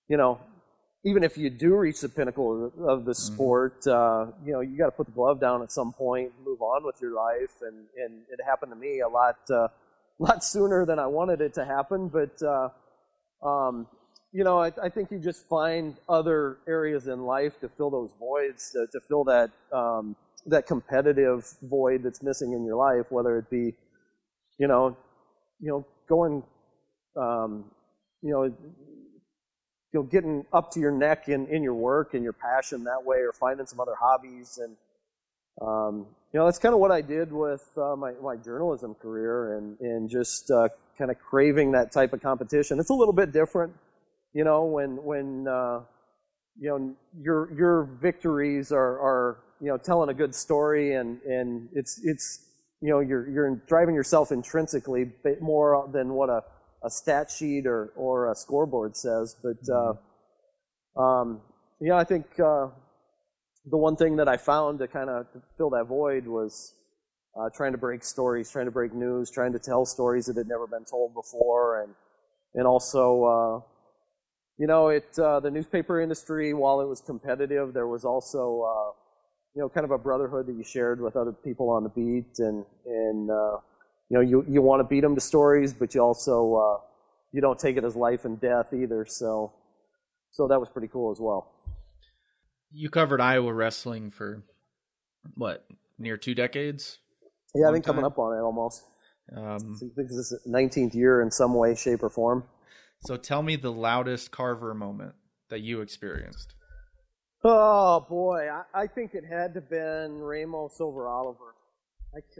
Speaker 10: you know, even if you do reach the pinnacle of, of the sport, uh, you know, you got to put the glove down at some point, move on with your life, and and it happened to me a lot, uh, [LAUGHS] lot sooner than I wanted it to happen. But uh, um, you know, I, I think you just find other areas in life to fill those voids, to, to fill that um, that competitive void that's missing in your life, whether it be, you know, you know, going, um, you know, you know, getting up to your neck in, in your work and your passion that way, or finding some other hobbies. And, um, you know, that's kind of what I did with uh, my, my journalism career and, and just uh, kind of craving that type of competition. It's a little bit different, you know, when, when uh, you know, your, your victories are, are, you know, telling a good story and, and it's, it's, you know, you're, you're driving yourself intrinsically more than what a, a stat sheet or, or a scoreboard says. But, uh, um, yeah, I think, uh, the one thing that I found to kind of fill that void was, uh, trying to break stories, trying to break news, trying to tell stories that had never been told before. And, and also, uh, you know, it, uh, the newspaper industry, while it was competitive, there was also, uh, you know, kind of a brotherhood that you shared with other people on the beat, and and uh, you know, you you want to beat them to stories, but you also uh, you don't take it as life and death either. So, so that was pretty cool as well.
Speaker 8: You covered Iowa wrestling for what near two decades.
Speaker 10: Yeah, I think coming up on it almost.
Speaker 8: Um,
Speaker 10: I think this is 19th year in some way, shape, or form.
Speaker 8: So tell me the loudest Carver moment that you experienced.
Speaker 10: Oh boy, I, I think it had to been Ramos over Oliver.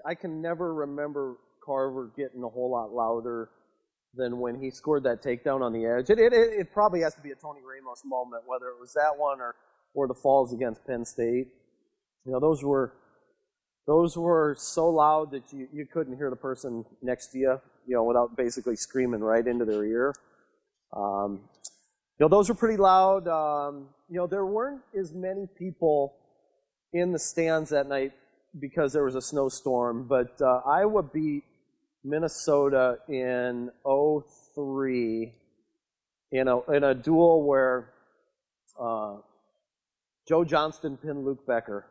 Speaker 10: I can never remember Carver getting a whole lot louder than when he scored that takedown on the edge. It, it, it, it probably has to be a Tony Ramos moment, whether it was that one or, or the falls against Penn State. You know, those were those were so loud that you, you couldn't hear the person next to you, you know, without basically screaming right into their ear. Um, you know, those were pretty loud. Um, you know, there weren't as many people in the stands that night because there was a snowstorm, but uh, Iowa beat Minnesota in 03 in a, in a dual where uh, Joe Johnston pinned Luke Becker.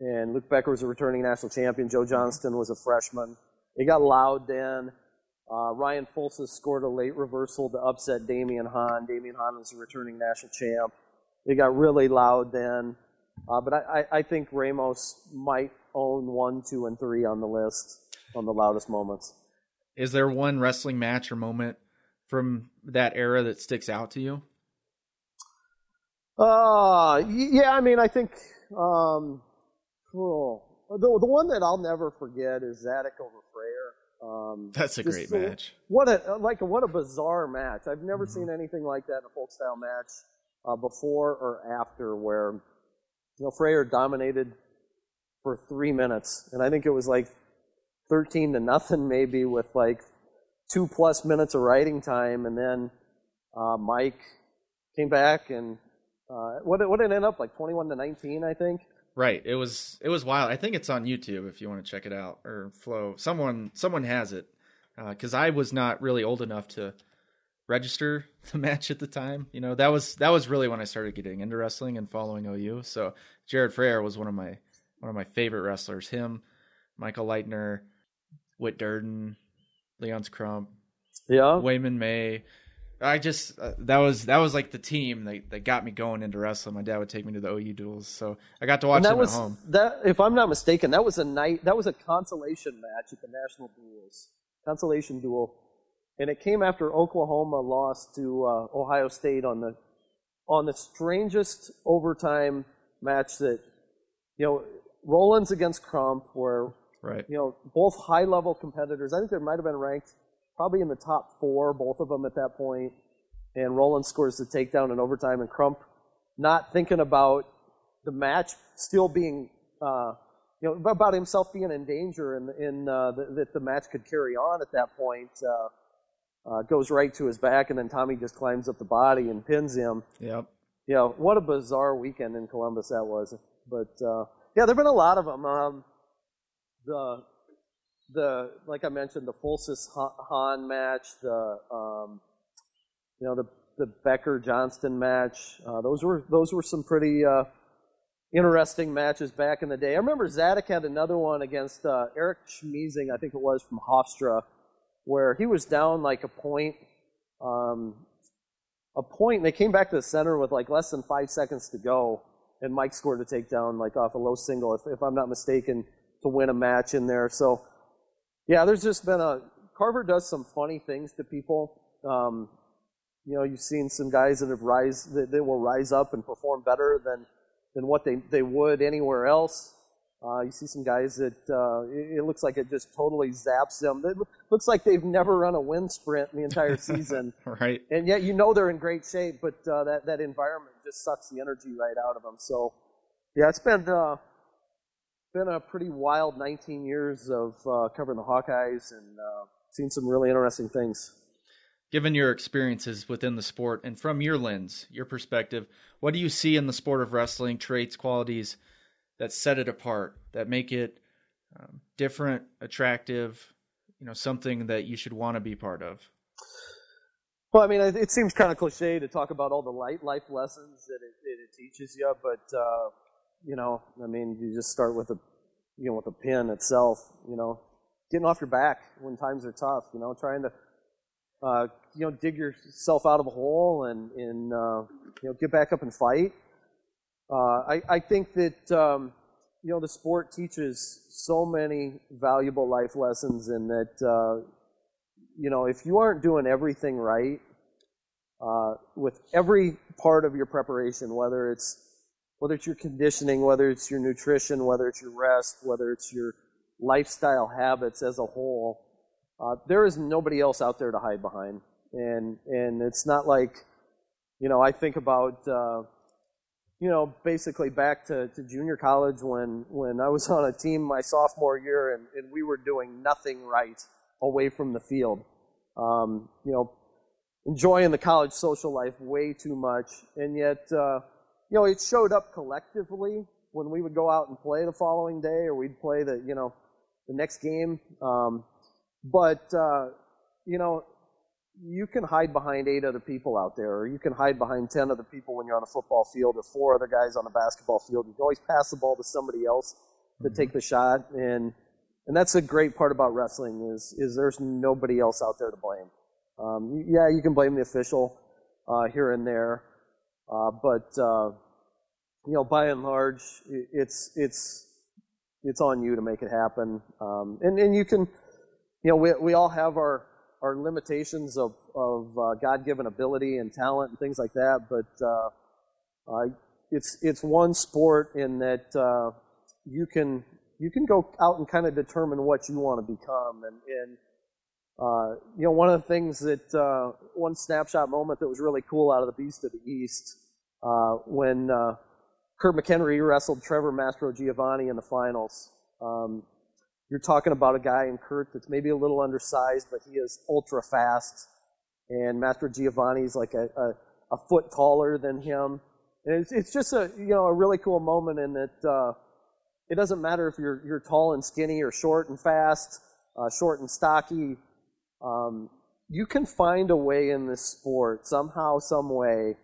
Speaker 10: And Luke Becker was a returning national champion. Joe Johnston was a freshman. It got loud then. Uh, Ryan Fulsaas scored a late reversal to upset Damion Hahn. Damion Hahn was a returning national champ. it got really loud then. Uh, but I, I, I think Ramos might own one, two, and three on the list on the loudest moments.
Speaker 8: Is there one wrestling match or moment from that era that sticks out to you?
Speaker 10: Uh, yeah, I mean, I think um, oh, the the one that I'll never forget is Zadick over Frayer. Um,
Speaker 8: That's a great match.
Speaker 10: What a like what a bizarre match. I've never
Speaker 8: Mm-hmm.
Speaker 10: seen anything like that in a folk style match uh, before or after, where you know Frayer dominated for three minutes, and I think it was like thirteen to nothing, maybe with like two plus minutes of riding time, and then uh, Mike came back and uh, what what did it end up like twenty one to nineteen, I think.
Speaker 8: Right. It was it was wild. I think it's on YouTube if you want to check it out or Flow. Someone someone has it uh, because I was not really old enough to register [LAUGHS] the match at the time. You know that was that was really when I started getting into wrestling and following OU. So Jared Frayer was one of my one of my favorite wrestlers. Him, Michael Leitner, Whit Durden, Leon's Crump,
Speaker 10: yeah,
Speaker 8: Wayman May. I just uh, that was that was like the team that, that got me going into wrestling. My dad would take me to the OU duals, so I got to watch
Speaker 10: and that
Speaker 8: them
Speaker 10: was
Speaker 8: at home.
Speaker 10: that. If I'm not mistaken, that was a night. That was a consolation match at the national duals, consolation dual, and it came after Oklahoma lost to uh, Ohio State on the on the strangest overtime match that you know Rowlands against Crump, where
Speaker 8: Right.
Speaker 10: you know both high level competitors. I think they might have been ranked probably in the top four, both of them at that point. And Roland scores the takedown in overtime, and Crump not thinking about the match still being, uh, you know, about himself being in danger and in, uh, the, that the match could carry on at that point. Uh, uh, goes right to his back, and then Tommy just climbs up the body and pins him.
Speaker 8: Yep.
Speaker 10: You know, what a bizarre weekend in Columbus that was. But uh, yeah, there've been a lot of them. Um, the the like I mentioned, the Fulsaas Hahn match, the um, you know the the Becker Johnston match. Uh, those were those were some pretty uh, interesting matches back in the day. I remember Zadick had another one against uh, Eric Schmiesing, I think it was from Hofstra, where he was down like a point. Um, a point, and they came back to the center with like less than five seconds to go, and Mike scored a takedown like off a low single, if, if I'm not mistaken, to win a match in there. So, yeah, there's just been a Carver does some funny things to people. Um, you know, you've seen some guys that have rise that, that will rise up and perform better than than what they they would anywhere else. Uh, you see some guys that uh, it, it looks like it just totally zaps them. It looks like they've never run a wind sprint in the entire [LAUGHS] season,
Speaker 8: right?
Speaker 10: and yet you know they're in great shape. But uh, that that environment just sucks the energy right out of them. So, yeah, it's been uh, been a pretty wild 19 years of uh, covering the Hawkeyes and uh, seen some really interesting things.
Speaker 8: Given your experiences within the sport and from your lens, your perspective, what do you see in the sport of wrestling traits, qualities that set it apart, that make it um, different, attractive, you know, something that you should want to be part of?
Speaker 10: Well, I mean, it seems kind of cliche to talk about all the light life lessons that it, that it teaches you, but uh, you know, I mean, you just start with a, you know, with a pin itself. You know, getting off your back when times are tough. You know, trying to, uh, you know, dig yourself out of a hole and and uh, you know get back up and fight. Uh, I I think that um, you know the sport teaches so many valuable life lessons, and that uh, you know if you aren't doing everything right uh, with every part of your preparation, whether it's whether it's your conditioning, whether it's your nutrition, whether it's your rest, whether it's your lifestyle habits as a whole, uh, there is nobody else out there to hide behind. And and it's not like, you know, I think about, uh, you know, basically back to, to junior college when when I was [LAUGHS] on a team my sophomore year and, and we were doing nothing right away from the field. Um, you know, enjoying the college social life way too much, and yet. Uh, you know, it showed up collectively when we would go out and play the following day, or we'd play the, you know, the next game. Um, but uh, you know, you can hide behind eight other people out there, or you can hide behind ten other people when you're on a football field, or four other guys on a basketball field. You can always pass the ball to somebody else to
Speaker 8: Mm-hmm.
Speaker 10: take the shot, and and that's a great part about wrestling is is there's nobody else out there to blame. Um, yeah, you can blame the official uh, here and there. Uh, but uh, you know, by and large, it's it's it's on you to make it happen. Um, and and you can, you know, we we all have our our limitations of of uh, God given ability and talent and things like that. But uh, it's it's one sport in that uh, you can you can go out and kind of determine what you want to become. And, and uh, you know, one of the things that uh, one snapshot moment that was really cool out of the Beast of the East uh, when uh, Kurt McHenry wrestled Trevor Mastrogiovanni in the finals. Um, you're talking about a guy in Kurt that's maybe a little undersized, but he is ultra fast. And Mastrogiovanni is like a, a, a, foot taller than him. And it's, it's just a you know a really cool moment in that uh, it doesn't matter if you're you're tall and skinny or short and fast, uh, short and stocky. Um, you can find a way in this sport somehow, some way,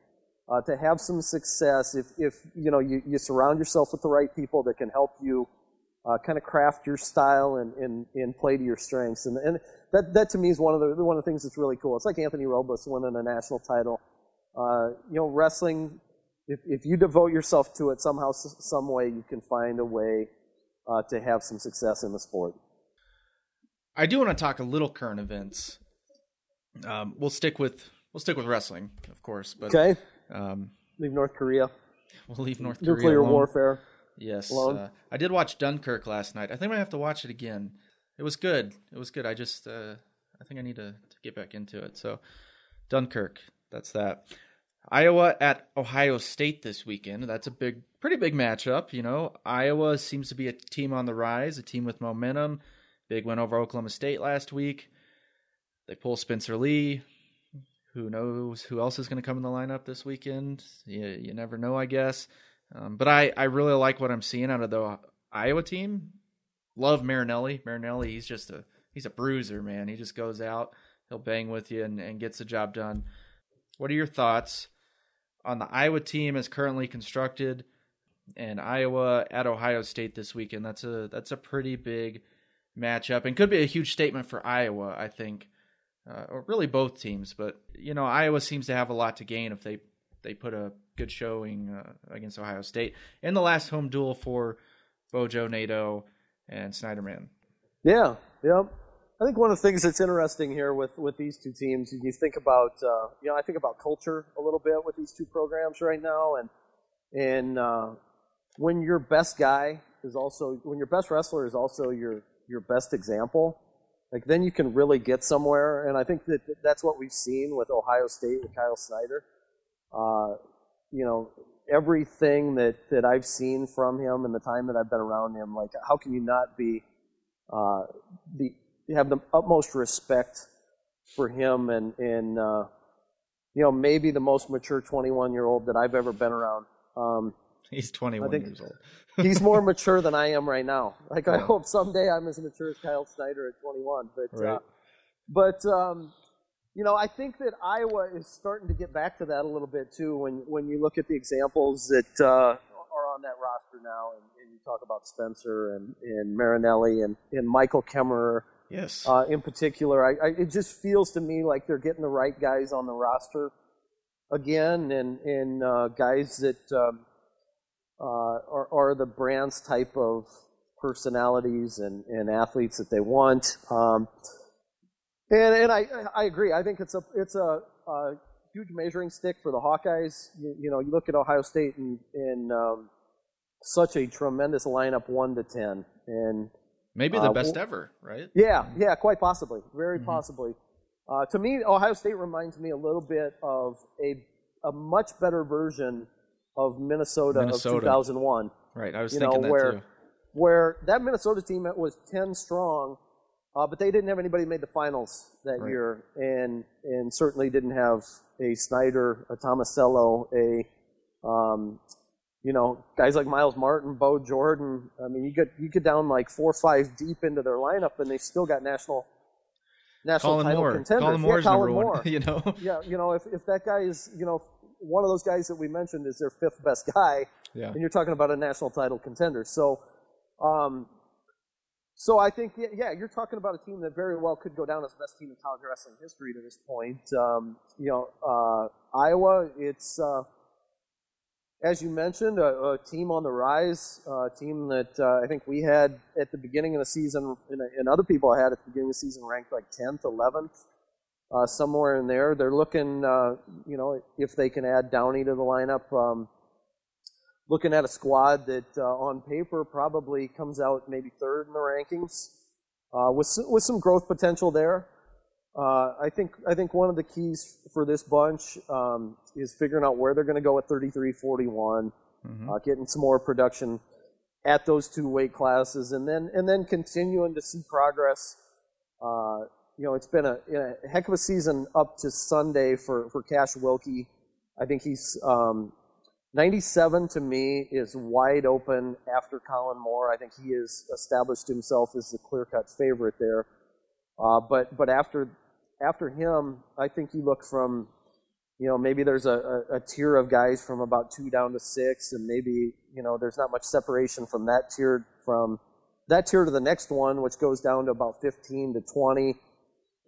Speaker 10: uh, to have some success if if you know you, you surround yourself with the right people that can help you uh, kind of craft your style and, and, and play to your strengths. And, and that, that to me is one of the one of the things that's really cool. It's like Anthony Robles winning a national title. Uh, you know, wrestling if, if you devote yourself to it somehow, some way, you can find a way uh, to have some success in the sport.
Speaker 8: I do want to talk a little current events. Um, we'll stick with we'll stick with wrestling, of course. But
Speaker 10: okay,
Speaker 8: um,
Speaker 10: leave North Korea.
Speaker 8: We'll leave North Korea.
Speaker 10: Nuclear warfare.
Speaker 8: Yes, uh, I did watch Dunkirk last night. I think I might have to watch it again. It was good. It was good. I just uh, I think I need to, to get back into it. So Dunkirk, that's that. Iowa at Ohio State this weekend. That's a big, pretty big matchup. You know, Iowa seems to be a team on the rise, a team with momentum. Big win over Oklahoma State last week. They pull Spencer Lee. Who knows who else is going to come in the lineup this weekend? You, you never know, I guess. Um, but I, I really like what I'm seeing out of the Iowa team. Love Marinelli. Marinelli, he's just a he's a bruiser, man. He just goes out, he'll bang with you and, and gets the job done. What are your thoughts on the Iowa team as currently constructed, and Iowa at Ohio State this weekend. That's a that's a pretty big matchup, and could be a huge statement for Iowa. I think, uh, or really both teams. But you know, Iowa seems to have a lot to gain if they they put a good showing uh, against Ohio State in the last home duel for Bojo Nato and Snyderman.
Speaker 10: Yeah, yep. I think one of the things that's interesting here with, with these two teams, you think about, uh, you know, I think about culture a little bit with these two programs right now, and and uh, when your best guy is also when your best wrestler is also your your best example, like then you can really get somewhere. And I think that that's what we've seen with Ohio State with Kyle Snyder. Uh, you know, everything that that I've seen from him and the time that I've been around him, like how can you not be uh, the have the utmost respect for him and, and uh, you know, maybe the most mature 21 year old that I've ever been around. Um,
Speaker 8: he's 21 years old.
Speaker 10: he's more [LAUGHS] mature than I am right now. Like, I hope someday I'm as mature as Kyle Snyder at 21. But, uh,
Speaker 8: right.
Speaker 10: uh, but um, you know, I think that Iowa is starting to get back to that a little bit too. When when you look at the examples that uh, are on that roster now, and, and, you talk about Spencer and, and Marinelli and, and Michael Kemmerer.
Speaker 8: Yes.
Speaker 10: Uh, in particular, I, I, it just feels to me like they're getting the right guys on the roster again, and and uh, guys that um, are, are the brand's type of personalities and, and athletes that they want. Um, and and I I agree. I think it's a it's a, a huge measuring stick for the Hawkeyes. You, you, know, you look at Ohio State and, and um, such a tremendous lineup, one to ten, and
Speaker 8: Maybe the uh, best ever, right?
Speaker 10: Yeah, yeah, quite possibly, very mm-hmm. possibly. Uh, to me, Ohio State reminds me a little bit of a a much better version of Minnesota, Minnesota. of 2001.
Speaker 8: Right, I was
Speaker 10: you
Speaker 8: thinking
Speaker 10: know,
Speaker 8: that
Speaker 10: where,
Speaker 8: too.
Speaker 10: Where that Minnesota team was 10 strong, uh, but they didn't have anybody made the finals that
Speaker 8: right.
Speaker 10: year, and and certainly didn't have a Snyder, a Tomasello, a um, you know, guys like Myles Martin, Bo Jordan. I mean, you get you get down like four or five deep into their lineup, and they still got national national
Speaker 8: Kollin
Speaker 10: title
Speaker 8: Moore.
Speaker 10: contenders.
Speaker 8: Kollin
Speaker 10: yeah, Kollin
Speaker 8: number [LAUGHS]
Speaker 10: Moore.
Speaker 8: one. You know.
Speaker 10: Yeah, you know, if if that guy is, you know, one of those guys that we mentioned is their fifth best guy,
Speaker 8: yeah.
Speaker 10: and you're talking about a national title contender. So, um, so I think yeah, you're talking about a team that very well could go down as the best team in college wrestling history to this point. Um, you know, uh, Iowa, it's. Uh, as you mentioned, a, a team on the rise, a team that uh, I think we had at the beginning of the season, and, and other people had at the beginning of the season ranked like 10th, 11th, uh, somewhere in there. They're looking, uh, you know, if they can add Downey to the lineup. Um, looking at a squad that uh, on paper probably comes out maybe third in the rankings, uh, with with some growth potential there. Uh, I think I think one of the keys for this bunch um, is figuring out where they're going to go at 33, 41,
Speaker 8: Mm-hmm.
Speaker 10: uh, getting some more production at those two weight classes, and then and then continuing to see progress. Uh, you know, it's been a, a heck of a season up to Sunday for for Cash Wilcke. I think he's um, 97 to me is wide open after Kollin Moore. I think he has established himself as the clear cut favorite there. Uh, but but after after him, I think you look from you know maybe there's a, a, a tier of guys from about two down to six, and maybe you know there's not much separation from that tier from that tier to the next one, which goes down to about 15 to 20.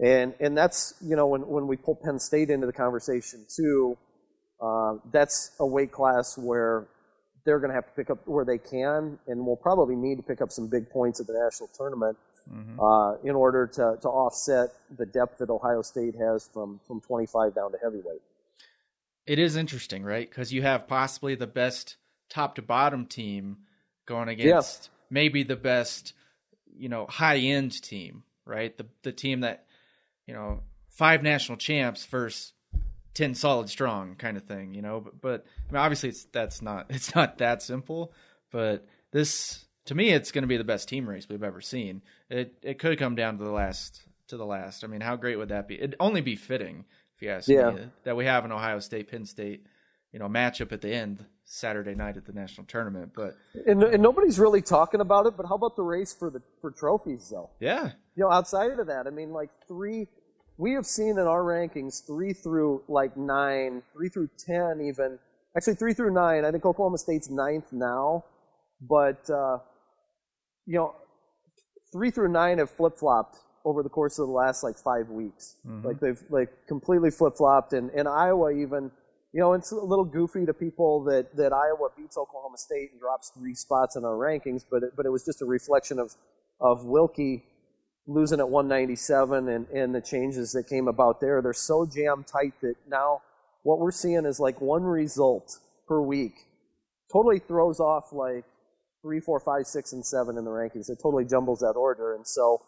Speaker 10: And and that's you know when when we pull Penn State into the conversation too, uh, that's a weight class where they're going to have to pick up where they can, and will probably need to pick up some big points at the national tournament
Speaker 8: Mhm.
Speaker 10: uh, in order to, to offset the depth that Ohio State has from, from 25 down to heavyweight.
Speaker 8: It is interesting, right? Because you have possibly the best top to bottom team going against maybe the best, you know, high end team, right? The the team that, you know, five national champs versus ten solid strong kind of thing, you know. But, but I mean, obviously, it's that's not [LAUGHS] it's not that simple. But this, to me, it's going to be the best team race we've ever seen. It it could come down to the last to the last. I mean, how great would that be? It'd only be fitting, if you ask
Speaker 10: Yeah.
Speaker 8: me, that we have an Ohio State Penn State, you know, matchup at the end Saturday night at the national tournament. But
Speaker 10: And, and nobody's really talking about it, but how about the race for the for trophies though?
Speaker 8: yeah,
Speaker 10: You know, outside of that, I mean, like three, we have seen in our rankings three through like nine, three through ten, even actually three through nine. I think Oklahoma State's ninth now, but uh, you know, three through nine have flip flopped over the course of the last like five weeks.
Speaker 8: Mhm.
Speaker 10: Like they've like completely flip flopped, and, and Iowa even. You know, it's a little goofy to people that, that Iowa beats Oklahoma State and drops three spots in our rankings, but it, but it was just a reflection of of Wilcke losing at 197 and, and the changes that came about there. They're so jam tight that now what we're seeing is like one result per week totally throws off like three, four, five, six, and seven in the rankings. It totally jumbles that order. And so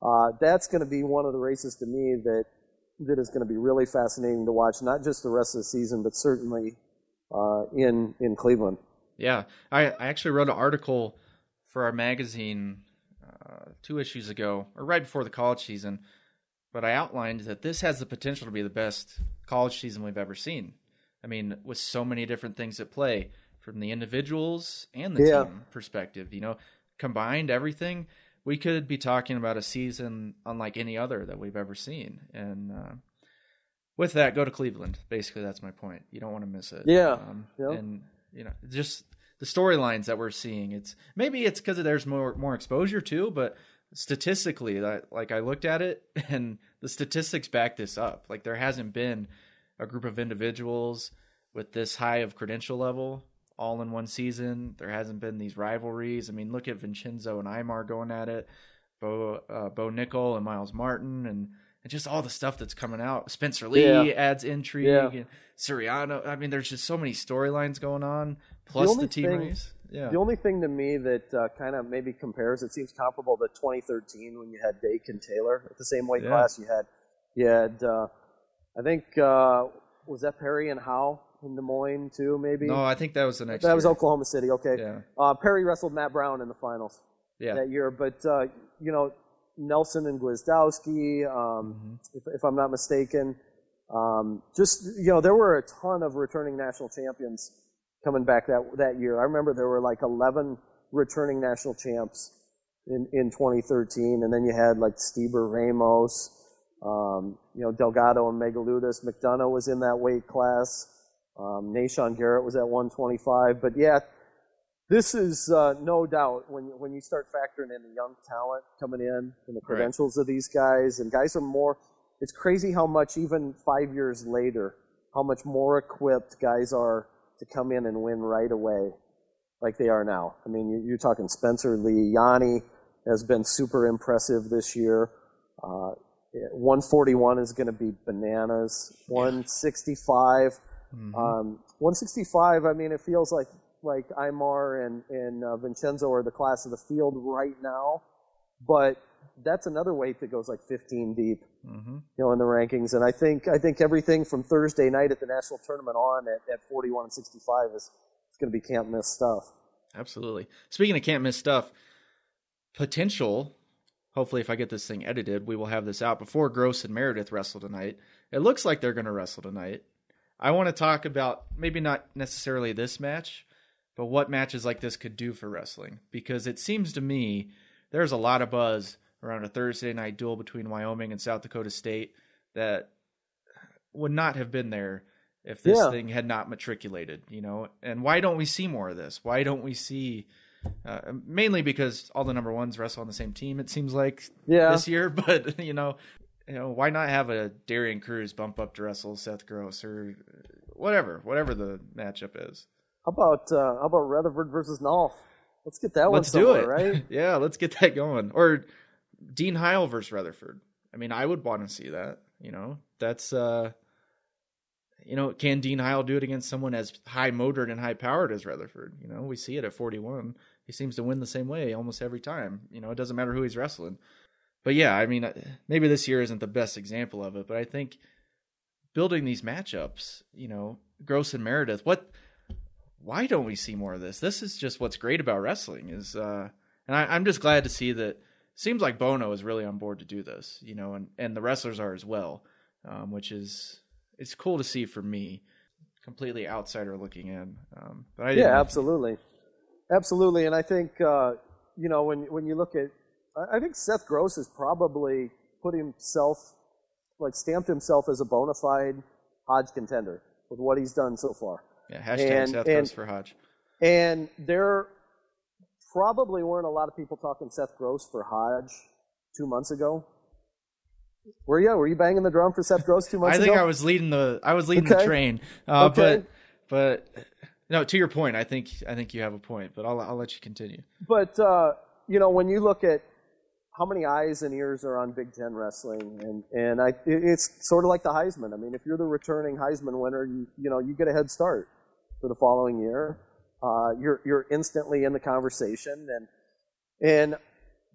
Speaker 10: uh, that's going to be one of the races to me that that is going to be really fascinating to watch, not just the rest of the season, but certainly uh, in in Cleveland.
Speaker 8: Yeah, I, I actually wrote an article for our magazine uh, two issues ago, or right before the college season. But I outlined that this has the potential to be the best college season we've ever seen. I mean, with so many different things at play, from the individuals and the
Speaker 10: Yeah.
Speaker 8: team perspective, you know, combined everything, we could be talking about a season unlike any other that we've ever seen. And uh, with that, go to Cleveland. Basically, that's my point. You don't want to miss it.
Speaker 10: Yeah.
Speaker 8: Um,
Speaker 10: Yeah.
Speaker 8: And you know, just the storylines that we're seeing. It's maybe it's because there's more more exposure too, but statistically, that like I looked at it [LAUGHS] and the statistics back this up. Like there hasn't been a group of individuals with this high of credential level all in one season. There hasn't been these rivalries. I mean, look at Vincenzo and Imar going at it, Bo uh, Bo Nickal and Myles Martin, and, and just all the stuff that's coming out. Spencer Lee
Speaker 10: Yeah.
Speaker 8: adds intrigue,
Speaker 10: Yeah.
Speaker 8: and Siriano. I mean, there's just so many storylines going on. Plus the,
Speaker 10: only
Speaker 8: team
Speaker 10: thing-
Speaker 8: race. Yeah.
Speaker 10: The only thing to me that uh, kind of maybe compares, it seems comparable to 2013 when you had Dake and Taylor at the same weight
Speaker 8: Yeah.
Speaker 10: class. You had, you had, uh, I think, uh, was that Perry and Howe in Des Moines too? Maybe.
Speaker 8: no, I think that was the next.
Speaker 10: that was. Oklahoma City. Okay.
Speaker 8: Yeah.
Speaker 10: Uh, Perry wrestled Matt Brown in the finals
Speaker 8: Yeah.
Speaker 10: that year, but uh, you know Nelson and Gwiazdowski, um, if, if I'm not mistaken. Um, just you know, there were a ton of returning national champions coming back that that year. I remember there were like 11 returning national champs in in 2013, and then you had like Stieber, Ramos, um, you know Delgado and Megaludis. McDonough was in that weight class. Um, Nahshon Garrett was at 125. But yeah, this is uh, no doubt when you, when you start factoring in the young talent coming in and the credentials of these guys, and guys are more. It's crazy how much even five years later, how much more equipped guys are to come in and win right away like they are now. I mean, you- you're talking Spencer Lee, Yianni has been super impressive this year. Uh, 141 is going to be bananas. 165, um, 165. I mean, it feels like like Imar and and uh, Vincenzo are the class of the field right now, but that's another weight that goes like 15 deep
Speaker 8: Mm-hmm.
Speaker 10: you know, in the rankings. And I think I think everything from Thursday night at the national tournament on at, at 41 and 65 is it's going to be can't miss stuff.
Speaker 8: Absolutely. Speaking of can't miss stuff, potential. Hopefully, if I get this thing edited, we will have this out before Gross and Meredith wrestle tonight. It looks like they're going to wrestle tonight. I want to talk about maybe not necessarily this match, but what matches like this could do for wrestling. Because it seems to me there's a lot of buzz around a Thursday night duel between Wyoming and South Dakota State that would not have been there if this
Speaker 10: Yeah.
Speaker 8: thing had not matriculated, you know. And why don't we see more of this? Why don't we see uh, mainly because all the number ones wrestle on the same team it seems like
Speaker 10: Yeah.
Speaker 8: this year, [LAUGHS] but you know, you know, why not have a Darian Cruz bump up to wrestle Seth Gross or whatever, whatever the matchup is.
Speaker 10: How about uh, how about Rutherford versus Nolf? Let's get that
Speaker 8: let's
Speaker 10: one
Speaker 8: do it, [LAUGHS]
Speaker 10: right?
Speaker 8: yeah, let's get that going. Or Dean Heil versus Rutherford. I mean, I would want to see that. You know, that's uh, you know, can Dean Heil do it against someone as high motored and high powered as Rutherford? You know, we see it at 41. He seems to win the same way almost every time. You know, it doesn't matter who he's wrestling. But yeah, I mean, uh, maybe this year isn't the best example of it, but I think building these matchups, you know, Gross and Meredith, what why don't we see more of this? This is just what's great about wrestling is uh and I, I'm just glad to see that seems like Bono is really on board to do this, you know, and, and the wrestlers are as well. Um, which is it's cool to see for me, completely outsider looking in. Um but I
Speaker 10: Yeah, absolutely, absolutely. And I think uh, you know when when you look at, I- I think Seth Gross has probably put himself, like stamped himself as a bona fide Hodge contender with what he's done so far.
Speaker 8: Yeah, hashtag
Speaker 10: And-
Speaker 8: Seth
Speaker 10: and-
Speaker 8: Gross for Hodge.
Speaker 10: And there probably weren't a lot of people talking Seth Gross for Hodge two months ago. Were you? Were you banging the drum for Seth Gross two months
Speaker 8: I
Speaker 10: ago?
Speaker 8: I think I was leading the I was leading the train. Uh,
Speaker 10: Okay.
Speaker 8: but but no, to your point, I think I think you have a point, but I'll I'll let you continue.
Speaker 10: But uh, you know, when you look at how many eyes and ears are on Big Ten wrestling, and and I, it- it's sort of like the Heisman. I mean, if you're the returning Heisman winner, you you know you get a head start for the following year. Uh, you're you're instantly in the conversation, and and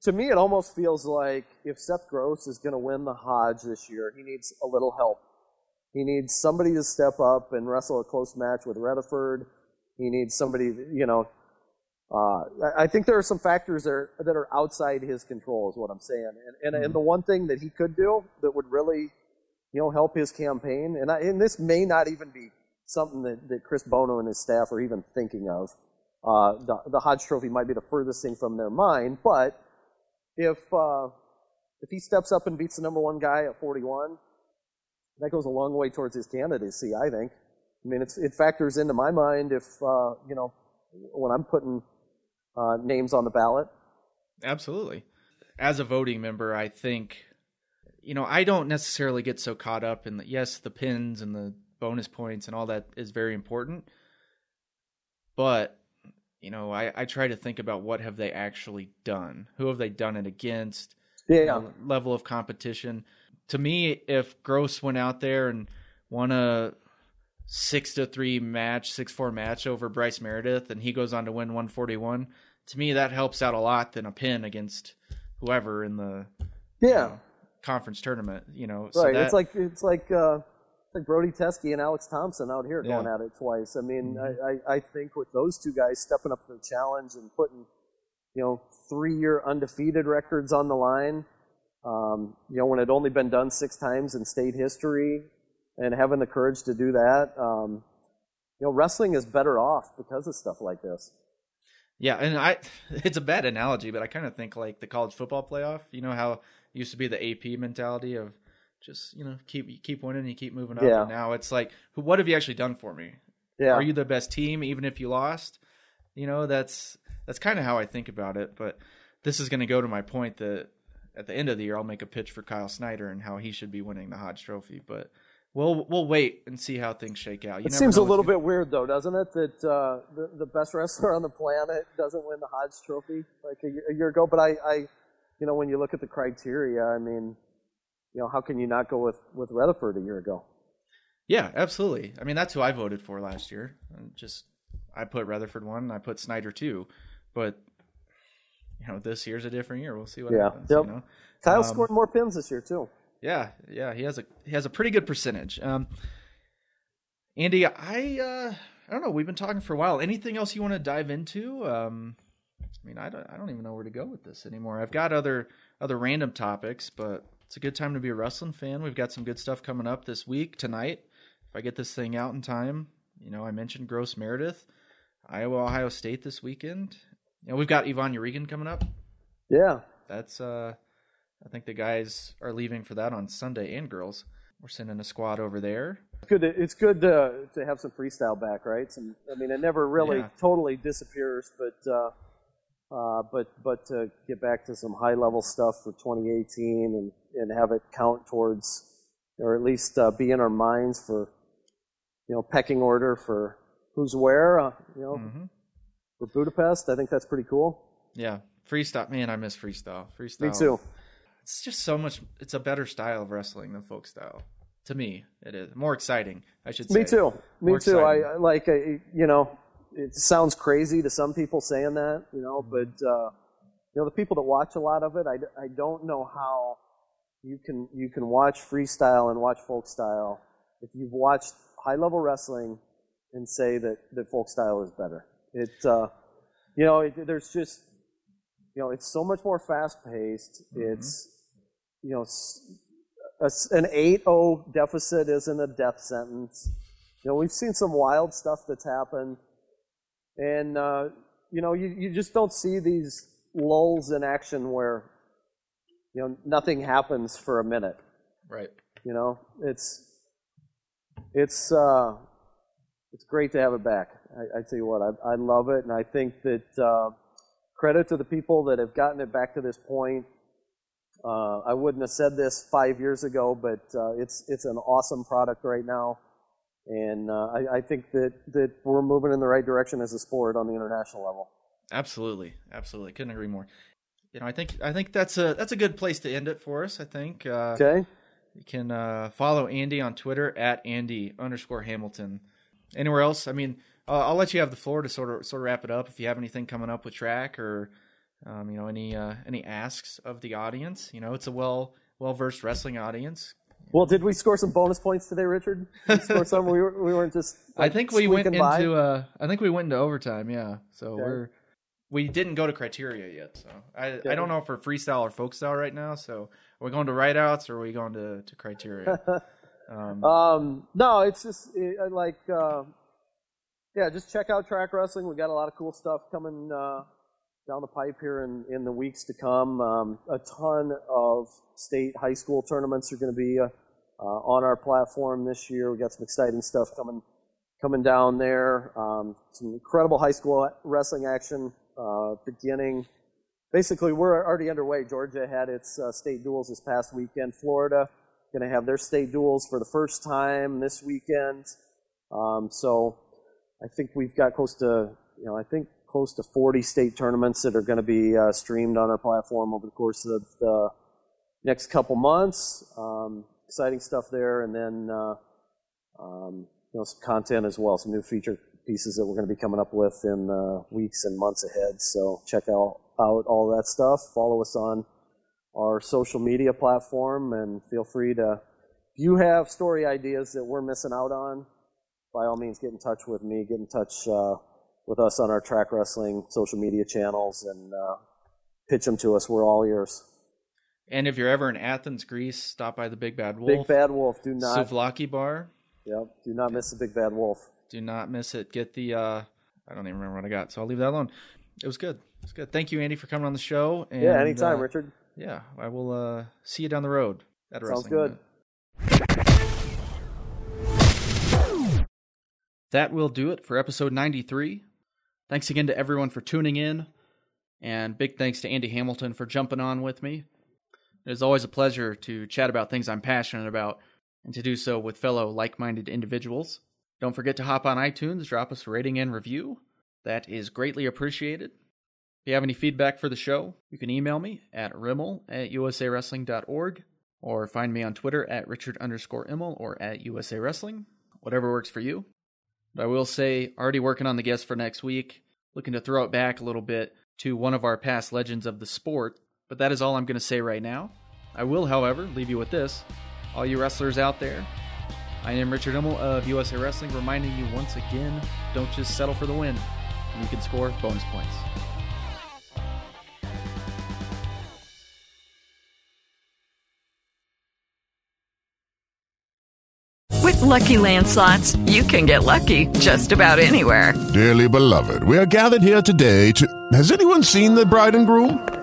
Speaker 10: to me, it almost feels like if Seth Gross is going to win the Hodge this year, he needs a little help. He needs somebody to step up and wrestle a close match with Rutherford. He needs somebody, you know. Uh, I- think there are some factors that are, that are outside his control, is what I'm saying. And, and, and the one thing that he could do that would really, you know, help his campaign, and, I, and this may not even be something that, that Chris Bono and his staff are even thinking of. Uh, the, the Hodge Trophy might be the furthest thing from their mind, but if uh, if he steps up and beats the number one guy at 41, that goes a long way towards his candidacy. I think. I mean, it factors into my mind if uh, you know when I'm putting uh, names on the ballot.
Speaker 8: Absolutely. As a voting member, I think, you know, I don't necessarily get so caught up in the, yes, the pins and the bonus points and all that is very important. But, you know, I, I try to think about what have they actually done? Who have they done it against?
Speaker 10: Yeah.
Speaker 8: The level of competition. To me, if Gross went out there and won a six to three match, six four match over Bryce Meredith, and he goes on to win one forty one. To me, that helps out a lot than a pin against whoever in the
Speaker 10: Yeah.
Speaker 8: conference tournament. You know, so
Speaker 10: right.
Speaker 8: that-
Speaker 10: it's like it's like uh, like Brody Teske and Alex Thomsen out here going
Speaker 8: Yeah. Mm-hmm.
Speaker 10: at it twice. I mean, I, I, I think with those two guys stepping up to the challenge and putting, you know, three year undefeated records on the line, um, you know, when it only been done six times in state history, and having the courage to do that, um, you know, wrestling is better off because of stuff like this.
Speaker 8: Yeah, and I [LAUGHS] it's a bad analogy, but I kind of think like the college football playoff. You know how it used to be the AP mentality of just you know keep you keep winning, you keep moving up.
Speaker 10: Yeah.
Speaker 8: And now it's like, what have you actually done for me?
Speaker 10: Yeah.
Speaker 8: Are you the best team, even if you lost? You know, that's that's kind of how I think about it. But this is going to go to my point that at the end of the year, I'll make a pitch for Kyle Snyder and how he should be winning the Hodge Trophy. But we'll we'll wait and see how things shake out. You
Speaker 10: it seems a little bit weird, though, doesn't it, that uh, the the best wrestler on the planet doesn't win the Hodge Trophy like a, year- a year ago? But I, I, you know, when you look at the criteria, I mean, you know, how can you not go with with Rutherford a year ago?
Speaker 8: Yeah, absolutely. I mean, that's who I voted for last year. And Just I put Rutherford one, and I put Snyder two, but you know, this year's a different year. We'll see what
Speaker 10: yeah.
Speaker 8: happens.
Speaker 10: Yep.
Speaker 8: You know?
Speaker 10: Kyle
Speaker 8: Um,
Speaker 10: scored more pins this year too.
Speaker 8: Yeah, yeah, he has a he has a pretty good percentage. Um, Andy, I uh, I don't know. We've been talking for a while. Anything else you want to dive into? Um, I mean, I don't I don't even know where to go with this anymore. I've got other other random topics, but it's a good time to be a wrestling fan. We've got some good stuff coming up this week tonight. If I get this thing out in time, you know, I mentioned Gross Meredith, Iowa Ohio State this weekend. You know, we've got Ivan Yarygin coming up.
Speaker 10: Yeah.
Speaker 8: That's uh I think the guys are leaving for that on Sunday and girls. We're sending a squad over there.
Speaker 10: It's good. To, it's good to to have some freestyle back, right? Some, I mean, it never really
Speaker 8: Yeah.
Speaker 10: totally disappears, but uh, but but to get back to some high level stuff for 2018 and and have it count towards, or at least uh, be in our minds for, you know, pecking order for who's where. Uh, you know,
Speaker 8: Mhm.
Speaker 10: for Budapest, I think that's pretty cool.
Speaker 8: Yeah. Freestyle man, I miss freestyle. Freestyle.
Speaker 10: Me too.
Speaker 8: It's just so much it's a better style of wrestling than folk style. To me, it is more exciting, I should say.
Speaker 10: Me too. Me
Speaker 8: More
Speaker 10: too. I
Speaker 8: exciting.
Speaker 10: I like. I, you know, it sounds crazy to some people saying that. You know,
Speaker 8: Mm-hmm.
Speaker 10: but uh, you know, the people that watch a lot of it, I, I don't know how you can you can watch freestyle and watch folk style if you've watched high level wrestling and say that that folk style is better. It uh, you know, it, there's just you know, it's so much more fast paced.
Speaker 8: Mm-hmm.
Speaker 10: It's you know, a an 8-0 deficit isn't a death sentence. You know, we've seen some wild stuff that's happened, and uh, you know, you you just don't see these lulls in action where you know nothing happens for a minute.
Speaker 8: Right.
Speaker 10: You know, it's it's uh, it's great to have it back. I, I tell you what, I, I love it, and I think that uh, credit to the people that have gotten it back to this point. Uh, I wouldn't have said this five years ago, but uh, it's it's an awesome product right now, and uh, I, I think that that we're moving in the right direction as a sport on the international level.
Speaker 8: Absolutely, absolutely. Couldn't agree more. You know, I think I think that's a that's a good place to end it for us. I think. Uh,
Speaker 10: Okay.
Speaker 8: You can uh, follow Andy on Twitter at Andy underscore Hamilton. Anywhere else? I mean, uh, I'll let you have the floor to sort of sort of wrap it up. If you have anything coming up with track or um, you know any uh, any asks of the audience, you know, it's a well well versed wrestling audience.
Speaker 10: Well, did we score some bonus points today, Richard? We score some. We, were, we weren't just. [LAUGHS]
Speaker 8: I think we went into uh, I think we went into overtime. Yeah, so
Speaker 10: Okay.
Speaker 8: we're we didn't go to criteria yet. So I
Speaker 10: Okay.
Speaker 8: I don't know if we're freestyle or folk style right now. So are we going to write outs or are we going to to criteria? [LAUGHS] um,
Speaker 10: Um, no, it's just it, like, uh, yeah, just check out track wrestling. We got a lot of cool stuff coming uh, down the pipe here in, in the weeks to come. Um, a ton of state high school tournaments are going to be uh, on our platform this year. We got some exciting stuff coming coming down there. Um, some incredible high school wrestling action uh, beginning. Basically, we're already underway. Georgia had its uh, state duels this past weekend. Florida going to have their state duels for the first time this weekend. Um, so I think we've got close to, you know, I think close to 40 state tournaments that are going to be uh, streamed on our platform over the course of the next couple months. Um, exciting stuff there, and then uh, um, you know some content as well, some new feature pieces that we're going to be coming up with in the weeks and months ahead. So check out out all that stuff. Follow us on our social media platform, and feel free to. If you have story ideas that we're missing out on, by all means, get in touch with me. Get in touch uh, with us on our track wrestling social media channels, and uh, pitch them to us. We're all ears.
Speaker 8: And if you're ever in Athens, Greece, stop by the Big Bad Wolf. Big.
Speaker 10: Bad Wolf. Do not.
Speaker 8: Souvlaki Bar.
Speaker 10: Yep. Do not miss the Big Bad Wolf.
Speaker 8: Do not miss it. Get the uh I don't even remember what I got, so I'll leave that alone. It was good. It was good. Thank you, Andy, for coming on the show. And,
Speaker 10: yeah. Anytime,
Speaker 8: uh,
Speaker 10: Richard.
Speaker 8: Yeah, I will uh see you down the road at a
Speaker 10: Sounds good.
Speaker 8: event. That will do it for episode 93. Thanks again to everyone for tuning in, and big thanks to Andy Hamilton for jumping on with me. It is always a pleasure to chat about things I'm passionate about and to do so with fellow like minded individuals. Don't forget to hop on iTunes, drop us a rating and review. That is greatly appreciated. If you have any feedback for the show, you can email me at rimmel at usawrestling.org or find me on Twitter at richard underscore immel or at USA Wrestling, whatever works for you. But I will say, already working on the guest for next week, looking to throw it back a little bit to one of our past legends of the sport, but that is all I'm going to say right now. I will, however, leave you with this. All you wrestlers out there, I am Richard Immel of USA Wrestling, reminding you once again don't just settle for the win, you can score bonus points.
Speaker 11: With Lucky Land slots, you can get lucky just about anywhere.
Speaker 12: Dearly beloved, we are gathered here today to. Has anyone seen the bride and groom?